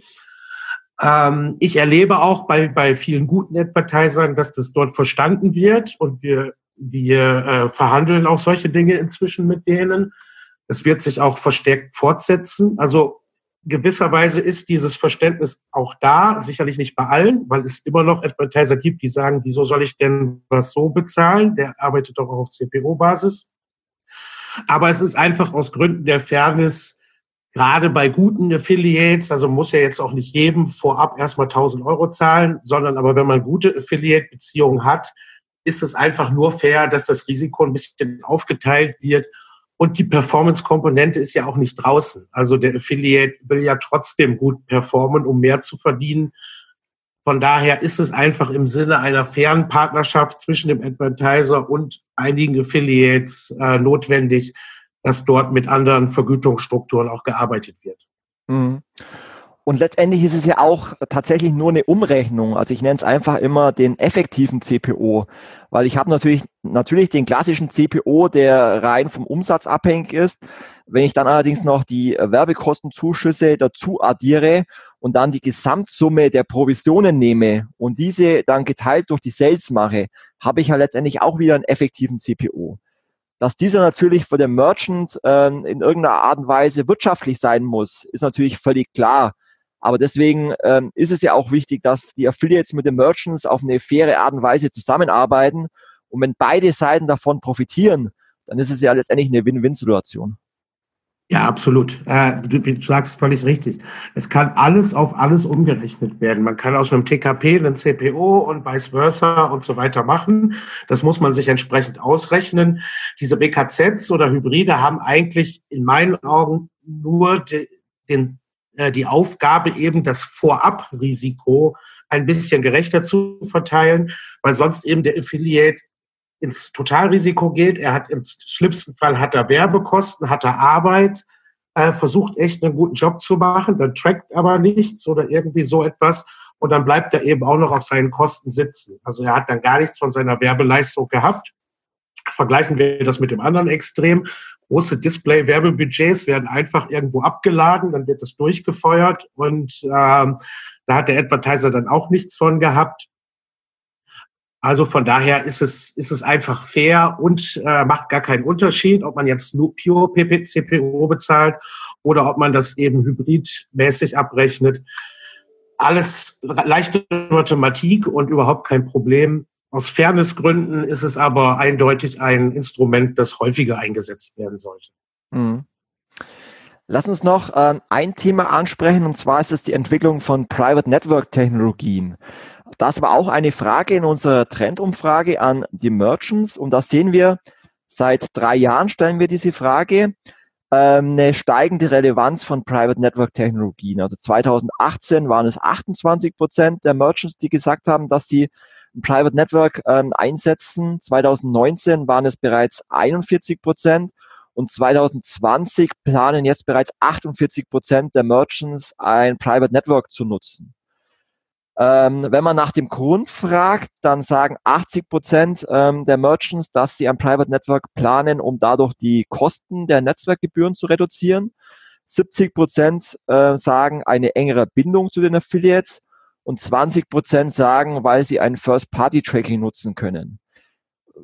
Ähm, ich erlebe auch bei, bei vielen guten Advertisern, dass das dort verstanden wird und wir, wir äh, verhandeln auch solche Dinge inzwischen mit denen. Es wird sich auch verstärkt fortsetzen. Also gewisserweise ist dieses Verständnis auch da, sicherlich nicht bei allen, weil es immer noch Advertiser gibt, die sagen, wieso soll ich denn was so bezahlen? Der arbeitet doch auch auf CPO-Basis. Aber es ist einfach aus Gründen der Fairness, gerade bei guten Affiliates, also muss ja jetzt auch nicht jedem vorab erstmal 1000 Euro zahlen, sondern aber wenn man gute Affiliate-Beziehungen hat, ist es einfach nur fair, dass das Risiko ein bisschen aufgeteilt wird und die Performance-Komponente ist ja auch nicht draußen. Also der Affiliate will ja trotzdem gut performen, um mehr zu verdienen. Von daher ist es einfach im Sinne einer fairen Partnerschaft zwischen dem Advertiser und einigen Affiliates äh, notwendig, dass dort mit anderen Vergütungsstrukturen auch gearbeitet wird. Mhm. Und letztendlich ist es ja auch tatsächlich nur eine Umrechnung. Also ich nenne es einfach immer den effektiven CPO, weil ich habe natürlich, natürlich den klassischen CPO, der rein vom Umsatz abhängig ist. Wenn ich dann allerdings noch die Werbekostenzuschüsse dazu addiere und dann die Gesamtsumme der Provisionen nehme und diese dann geteilt durch die Sales mache, habe ich ja letztendlich auch wieder einen effektiven CPO. Dass dieser natürlich für den Merchant äh, in irgendeiner Art und Weise wirtschaftlich sein muss, ist natürlich völlig klar. Aber deswegen ähm, ist es ja auch wichtig, dass die Affiliates mit den Merchants auf eine faire Art und Weise zusammenarbeiten. Und wenn beide Seiten davon profitieren, dann ist es ja letztendlich eine Win-Win-Situation. Ja, absolut. Äh, du, du, sagst völlig richtig. Es kann alles auf alles umgerechnet werden. Man kann aus einem TKP einen CPO und vice versa und so weiter machen. Das muss man sich entsprechend ausrechnen. Diese BKZs oder Hybride haben eigentlich in meinen Augen nur de, den die Aufgabe, eben das Vorabrisiko ein bisschen gerechter zu verteilen, weil sonst eben der Affiliate ins Totalrisiko geht. Er hat im schlimmsten Fall hat er Werbekosten, hat er Arbeit, äh, versucht echt einen guten Job zu machen, dann trackt aber nichts oder irgendwie so etwas und dann bleibt er eben auch noch auf seinen Kosten sitzen. Also er hat dann gar nichts von seiner Werbeleistung gehabt. Vergleichen wir das mit dem anderen Extrem. Große Display-Werbebudgets werden einfach irgendwo abgeladen, dann wird es durchgefeuert und ähm, da hat der Advertiser dann auch nichts von gehabt. Also von daher ist es, ist es einfach fair und äh, macht gar keinen Unterschied, ob man jetzt nur Pure CPO bezahlt oder ob man das eben hybridmäßig abrechnet. Alles leichte Mathematik und überhaupt kein Problem. Aus Fairnessgründen ist es aber eindeutig ein Instrument, das häufiger eingesetzt werden sollte. Mhm. Lass uns noch äh, ein Thema ansprechen, und zwar ist es die Entwicklung von Private Network Technologien. Das war auch eine Frage in unserer Trendumfrage an die Merchants, und da sehen wir, seit drei Jahren stellen wir diese Frage, ähm, eine steigende Relevanz von Private Network Technologien. Also 2018 waren es 28 Prozent der Merchants, die gesagt haben, dass sie Private Network ähm, einsetzen. 2019 waren es bereits 41 Prozent und 2020 planen jetzt bereits 48 Prozent der Merchants ein Private Network zu nutzen. Ähm, wenn man nach dem Grund fragt, dann sagen 80 Prozent ähm, der Merchants, dass sie ein Private Network planen, um dadurch die Kosten der Netzwerkgebühren zu reduzieren. 70 Prozent äh, sagen eine engere Bindung zu den Affiliates und 20 Prozent sagen, weil sie ein First-Party-Tracking nutzen können.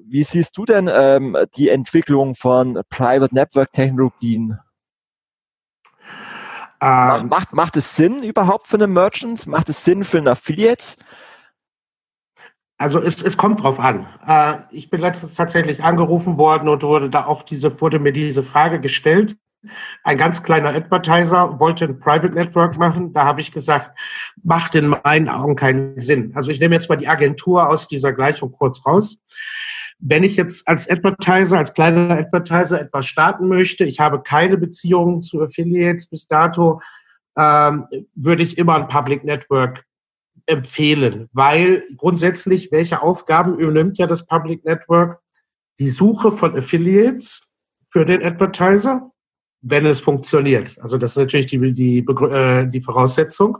Wie siehst du denn ähm, die Entwicklung von Private Network-Technologien? Ähm, macht, macht es Sinn überhaupt für einen Merchant? Macht es Sinn für einen Affiliate? Also es, es kommt drauf an. Äh, ich bin letztens tatsächlich angerufen worden und wurde da auch diese, wurde mir diese Frage gestellt. Ein ganz kleiner Advertiser wollte ein Private Network machen. Da habe ich gesagt, macht in meinen Augen keinen Sinn. Also ich nehme jetzt mal die Agentur aus dieser Gleichung kurz raus. Wenn ich jetzt als Advertiser, als kleiner Advertiser etwas starten möchte, ich habe keine Beziehungen zu Affiliates bis dato, ähm, würde ich immer ein Public Network empfehlen, weil grundsätzlich, welche Aufgaben übernimmt ja das Public Network? Die Suche von Affiliates für den Advertiser, wenn es funktioniert. Also das ist natürlich die, die, äh, die Voraussetzung.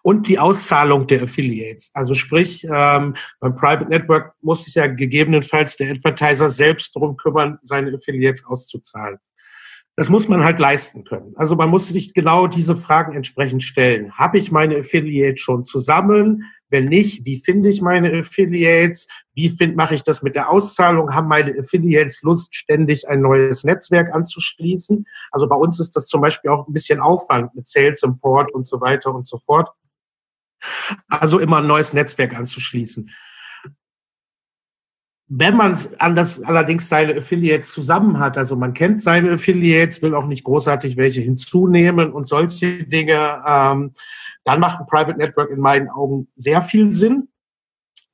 Und die Auszahlung der Affiliates. Also sprich, ähm, beim Private Network muss sich ja gegebenenfalls der Advertiser selbst darum kümmern, seine Affiliates auszuzahlen. Das muss man halt leisten können. Also man muss sich genau diese Fragen entsprechend stellen. Habe ich meine Affiliates schon zusammen? Wenn nicht, wie finde ich meine Affiliates? Wie find, mache ich das mit der Auszahlung? Haben meine Affiliates Lust, ständig ein neues Netzwerk anzuschließen? Also bei uns ist das zum Beispiel auch ein bisschen Aufwand mit Sales Import und so weiter und so fort. Also immer ein neues Netzwerk anzuschließen. Wenn man an das allerdings seine Affiliates zusammen hat, also man kennt seine Affiliates, will auch nicht großartig welche hinzunehmen und solche Dinge, ähm, dann macht ein Private Network in meinen Augen sehr viel Sinn,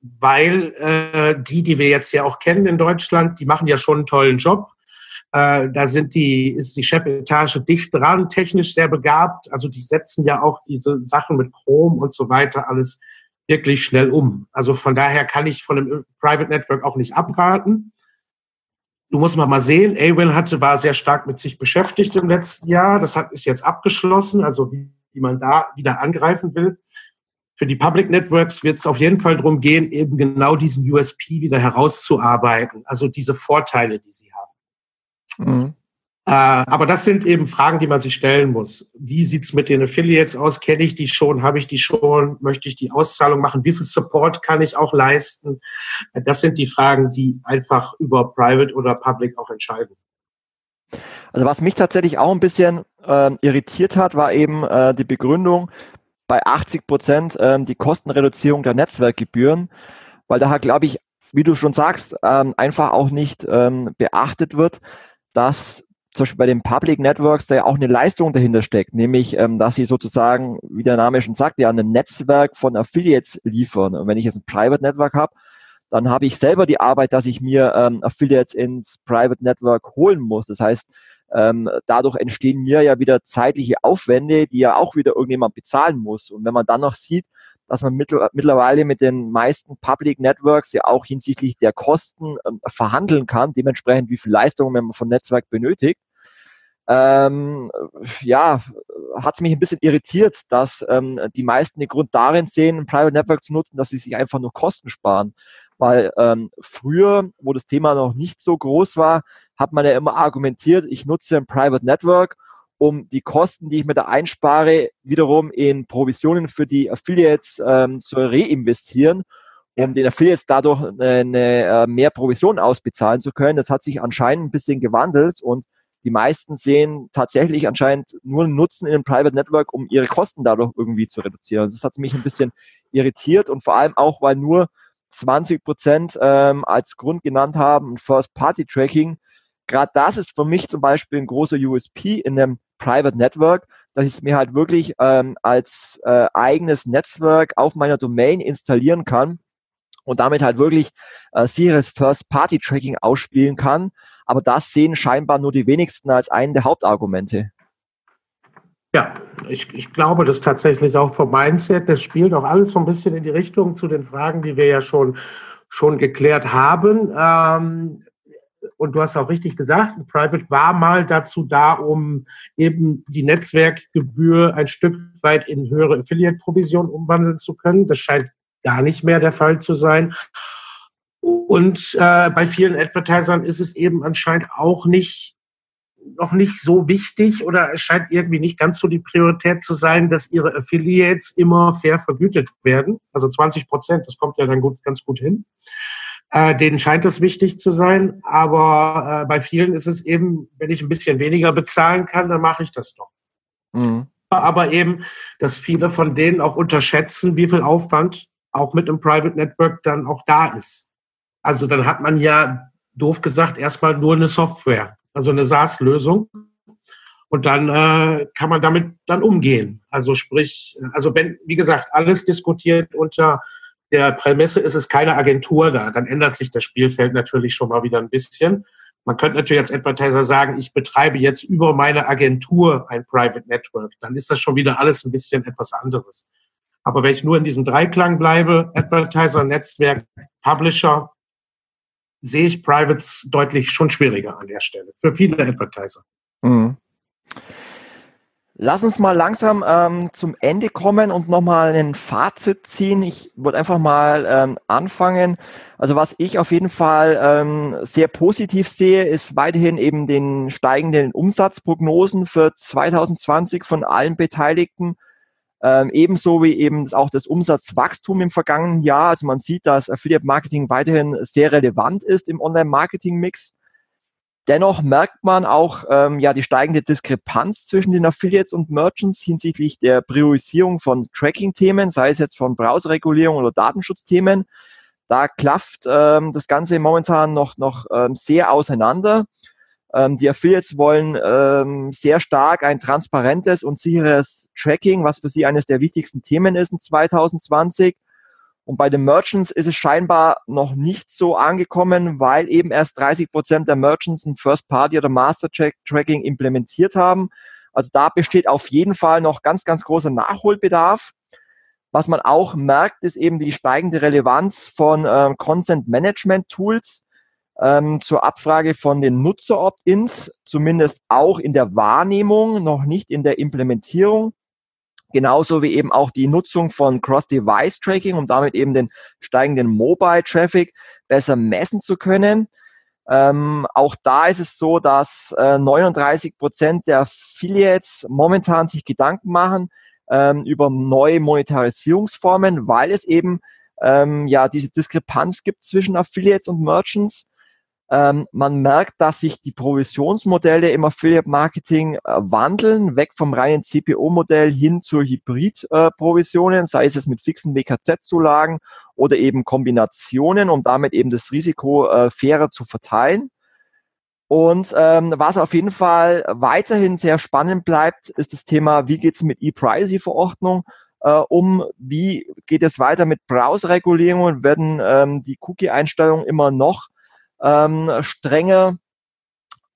weil äh, die, die wir jetzt ja auch kennen in Deutschland, die machen ja schon einen tollen Job. Äh, da sind die, ist die Chefetage dicht dran, technisch sehr begabt. Also die setzen ja auch diese Sachen mit Chrome und so weiter alles wirklich schnell um. Also von daher kann ich von einem Private Network auch nicht abraten. Du musst mal sehen, Awell hatte, war sehr stark mit sich beschäftigt im letzten Jahr. Das hat, ist jetzt abgeschlossen, also wie, wie man da wieder angreifen will. Für die Public Networks wird es auf jeden Fall darum gehen, eben genau diesen USP wieder herauszuarbeiten, also diese Vorteile, die sie haben. Mhm. Äh, aber das sind eben Fragen, die man sich stellen muss. Wie sieht's mit den Affiliates aus? Kenne ich die schon? Habe ich die schon? Möchte ich die Auszahlung machen? Wie viel Support kann ich auch leisten? Das sind die Fragen, die einfach über Private oder Public auch entscheiden. Also was mich tatsächlich auch ein bisschen äh, irritiert hat, war eben äh, die Begründung bei 80 Prozent äh, die Kostenreduzierung der Netzwerkgebühren, weil daher glaube ich, wie du schon sagst, ähm, einfach auch nicht ähm, beachtet wird, dass zum Beispiel bei den Public Networks da ja auch eine Leistung dahinter steckt, nämlich, ähm, dass sie sozusagen, wie der Name schon sagt, ja ein Netzwerk von Affiliates liefern. Und wenn ich jetzt ein Private Network habe, dann habe ich selber die Arbeit, dass ich mir ähm, Affiliates ins Private Network holen muss. Das heißt, ähm, dadurch entstehen mir ja wieder zeitliche Aufwände, die ja auch wieder irgendjemand bezahlen muss. Und wenn man dann noch sieht, dass man mittlerweile mit den meisten Public Networks ja auch hinsichtlich der Kosten ähm, verhandeln kann, dementsprechend wie viel Leistung man von Netzwerk benötigt. Ähm, ja, hat es mich ein bisschen irritiert, dass ähm, die meisten den Grund darin sehen, ein Private Network zu nutzen, dass sie sich einfach nur Kosten sparen. Weil ähm, früher, wo das Thema noch nicht so groß war, hat man ja immer argumentiert, ich nutze ein Private Network um die Kosten, die ich mir da einspare, wiederum in Provisionen für die Affiliates ähm, zu reinvestieren, um den Affiliates dadurch eine, äh, mehr Provision ausbezahlen zu können. Das hat sich anscheinend ein bisschen gewandelt und die meisten sehen tatsächlich anscheinend nur einen Nutzen in einem Private Network, um ihre Kosten dadurch irgendwie zu reduzieren. Das hat mich ein bisschen irritiert und vor allem auch, weil nur 20 Prozent ähm, als Grund genannt haben, First-Party-Tracking. Gerade das ist für mich zum Beispiel ein großer USP in einem Private Network, dass ich es mir halt wirklich ähm, als äh, eigenes Netzwerk auf meiner Domain installieren kann und damit halt wirklich äh, sicheres First-Party-Tracking ausspielen kann. Aber das sehen scheinbar nur die wenigsten als einen der Hauptargumente. Ja, ich, ich glaube das tatsächlich auch vom Mindset. Das spielt auch alles so ein bisschen in die Richtung zu den Fragen, die wir ja schon, schon geklärt haben. Ähm, und du hast auch richtig gesagt, Private war mal dazu da, um eben die Netzwerkgebühr ein Stück weit in höhere Affiliate-Provision umwandeln zu können. Das scheint gar nicht mehr der Fall zu sein. Und äh, bei vielen Advertisern ist es eben anscheinend auch nicht noch nicht so wichtig oder es scheint irgendwie nicht ganz so die Priorität zu sein, dass ihre Affiliates immer fair vergütet werden. Also 20 Prozent, das kommt ja dann gut, ganz gut hin. Äh, denen scheint das wichtig zu sein, aber äh, bei vielen ist es eben, wenn ich ein bisschen weniger bezahlen kann, dann mache ich das doch. Mhm. Aber eben, dass viele von denen auch unterschätzen, wie viel Aufwand auch mit einem Private Network dann auch da ist. Also dann hat man ja, doof gesagt, erstmal nur eine Software, also eine SaaS-Lösung. Und dann äh, kann man damit dann umgehen. Also sprich, also wenn, wie gesagt, alles diskutiert unter der Prämisse ist es keine Agentur da. Dann ändert sich das Spielfeld natürlich schon mal wieder ein bisschen. Man könnte natürlich als Advertiser sagen, ich betreibe jetzt über meine Agentur ein Private Network. Dann ist das schon wieder alles ein bisschen etwas anderes. Aber wenn ich nur in diesem Dreiklang bleibe, Advertiser, Netzwerk, Publisher, sehe ich Privates deutlich schon schwieriger an der Stelle. Für viele Advertiser. Mhm. Lass uns mal langsam ähm, zum Ende kommen und nochmal ein Fazit ziehen. Ich würde einfach mal ähm, anfangen. Also was ich auf jeden Fall ähm, sehr positiv sehe, ist weiterhin eben den steigenden Umsatzprognosen für 2020 von allen Beteiligten. Ähm, ebenso wie eben auch das Umsatzwachstum im vergangenen Jahr. Also man sieht, dass Affiliate Marketing weiterhin sehr relevant ist im Online-Marketing-Mix. Dennoch merkt man auch ähm, ja die steigende Diskrepanz zwischen den Affiliates und Merchants hinsichtlich der Priorisierung von Tracking-Themen, sei es jetzt von Browserregulierung oder Datenschutzthemen. Da klafft ähm, das Ganze momentan noch, noch ähm, sehr auseinander. Ähm, die Affiliates wollen ähm, sehr stark ein transparentes und sicheres Tracking, was für sie eines der wichtigsten Themen ist in 2020. Und bei den Merchants ist es scheinbar noch nicht so angekommen, weil eben erst 30 Prozent der Merchants ein First-Party oder Master-Tracking implementiert haben. Also da besteht auf jeden Fall noch ganz, ganz großer Nachholbedarf. Was man auch merkt, ist eben die steigende Relevanz von äh, Consent Management Tools ähm, zur Abfrage von den Nutzer-Opt-ins, zumindest auch in der Wahrnehmung, noch nicht in der Implementierung genauso wie eben auch die Nutzung von Cross-Device-Tracking, um damit eben den steigenden Mobile-Traffic besser messen zu können. Ähm, auch da ist es so, dass äh, 39 Prozent der Affiliates momentan sich Gedanken machen ähm, über neue Monetarisierungsformen, weil es eben ähm, ja diese Diskrepanz gibt zwischen Affiliates und Merchants. Ähm, man merkt, dass sich die Provisionsmodelle im Affiliate-Marketing äh, wandeln, weg vom reinen CPO-Modell hin zu Hybrid-Provisionen, äh, sei es mit fixen WKZ-Zulagen oder eben Kombinationen, um damit eben das Risiko äh, fairer zu verteilen. Und ähm, was auf jeden Fall weiterhin sehr spannend bleibt, ist das Thema, wie geht es mit E-Privacy-Verordnung äh, um, wie geht es weiter mit Browser-Regulierungen, werden ähm, die Cookie-Einstellungen immer noch ähm, strenger.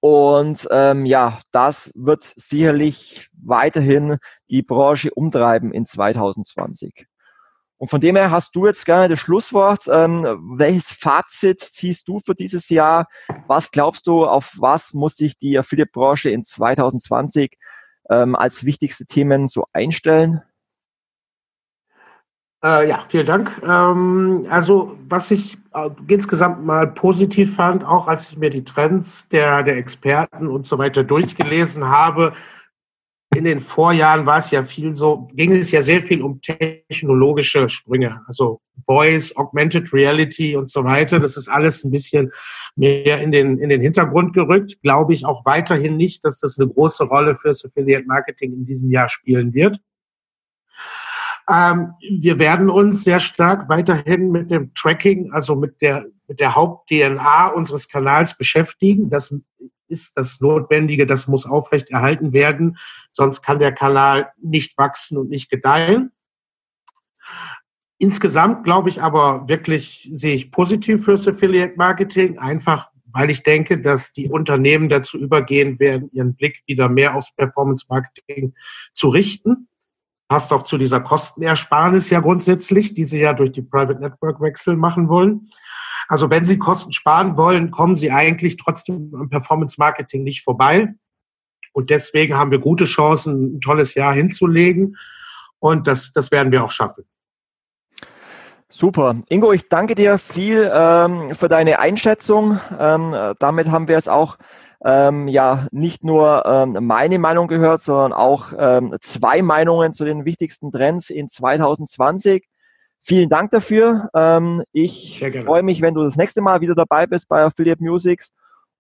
Und ähm, ja, das wird sicherlich weiterhin die Branche umtreiben in 2020. Und von dem her hast du jetzt gerne das Schlusswort. Ähm, welches Fazit ziehst du für dieses Jahr? Was glaubst du, auf was muss sich die Affiliate-Branche in 2020 ähm, als wichtigste Themen so einstellen? Äh, ja, vielen Dank. Ähm, also, was ich äh, insgesamt mal positiv fand, auch als ich mir die Trends der, der Experten und so weiter durchgelesen habe, in den Vorjahren war es ja viel so, ging es ja sehr viel um technologische Sprünge, also Voice, Augmented Reality und so weiter. Das ist alles ein bisschen mehr in den, in den Hintergrund gerückt. Glaube ich auch weiterhin nicht, dass das eine große Rolle fürs Affiliate Marketing in diesem Jahr spielen wird. Ähm, wir werden uns sehr stark weiterhin mit dem Tracking, also mit der, mit der Haupt-DNA unseres Kanals beschäftigen. Das ist das Notwendige, das muss aufrechterhalten werden, sonst kann der Kanal nicht wachsen und nicht gedeihen. Insgesamt glaube ich aber wirklich, sehe ich positiv fürs Affiliate Marketing, einfach weil ich denke, dass die Unternehmen dazu übergehen werden, ihren Blick wieder mehr aufs Performance Marketing zu richten passt auch zu dieser Kostenersparnis ja grundsätzlich, die Sie ja durch die Private Network Wechsel machen wollen. Also wenn Sie Kosten sparen wollen, kommen Sie eigentlich trotzdem am Performance Marketing nicht vorbei. Und deswegen haben wir gute Chancen, ein tolles Jahr hinzulegen. Und das, das werden wir auch schaffen. Super. Ingo, ich danke dir viel ähm, für deine Einschätzung. Ähm, damit haben wir es auch ähm, ja nicht nur ähm, meine Meinung gehört, sondern auch ähm, zwei Meinungen zu den wichtigsten Trends in 2020. Vielen Dank dafür. Ähm, ich freue mich, wenn du das nächste Mal wieder dabei bist bei Affiliate Musics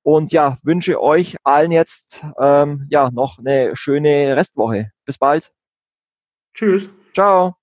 und ja, wünsche euch allen jetzt ähm, ja noch eine schöne Restwoche. Bis bald. Tschüss. Ciao.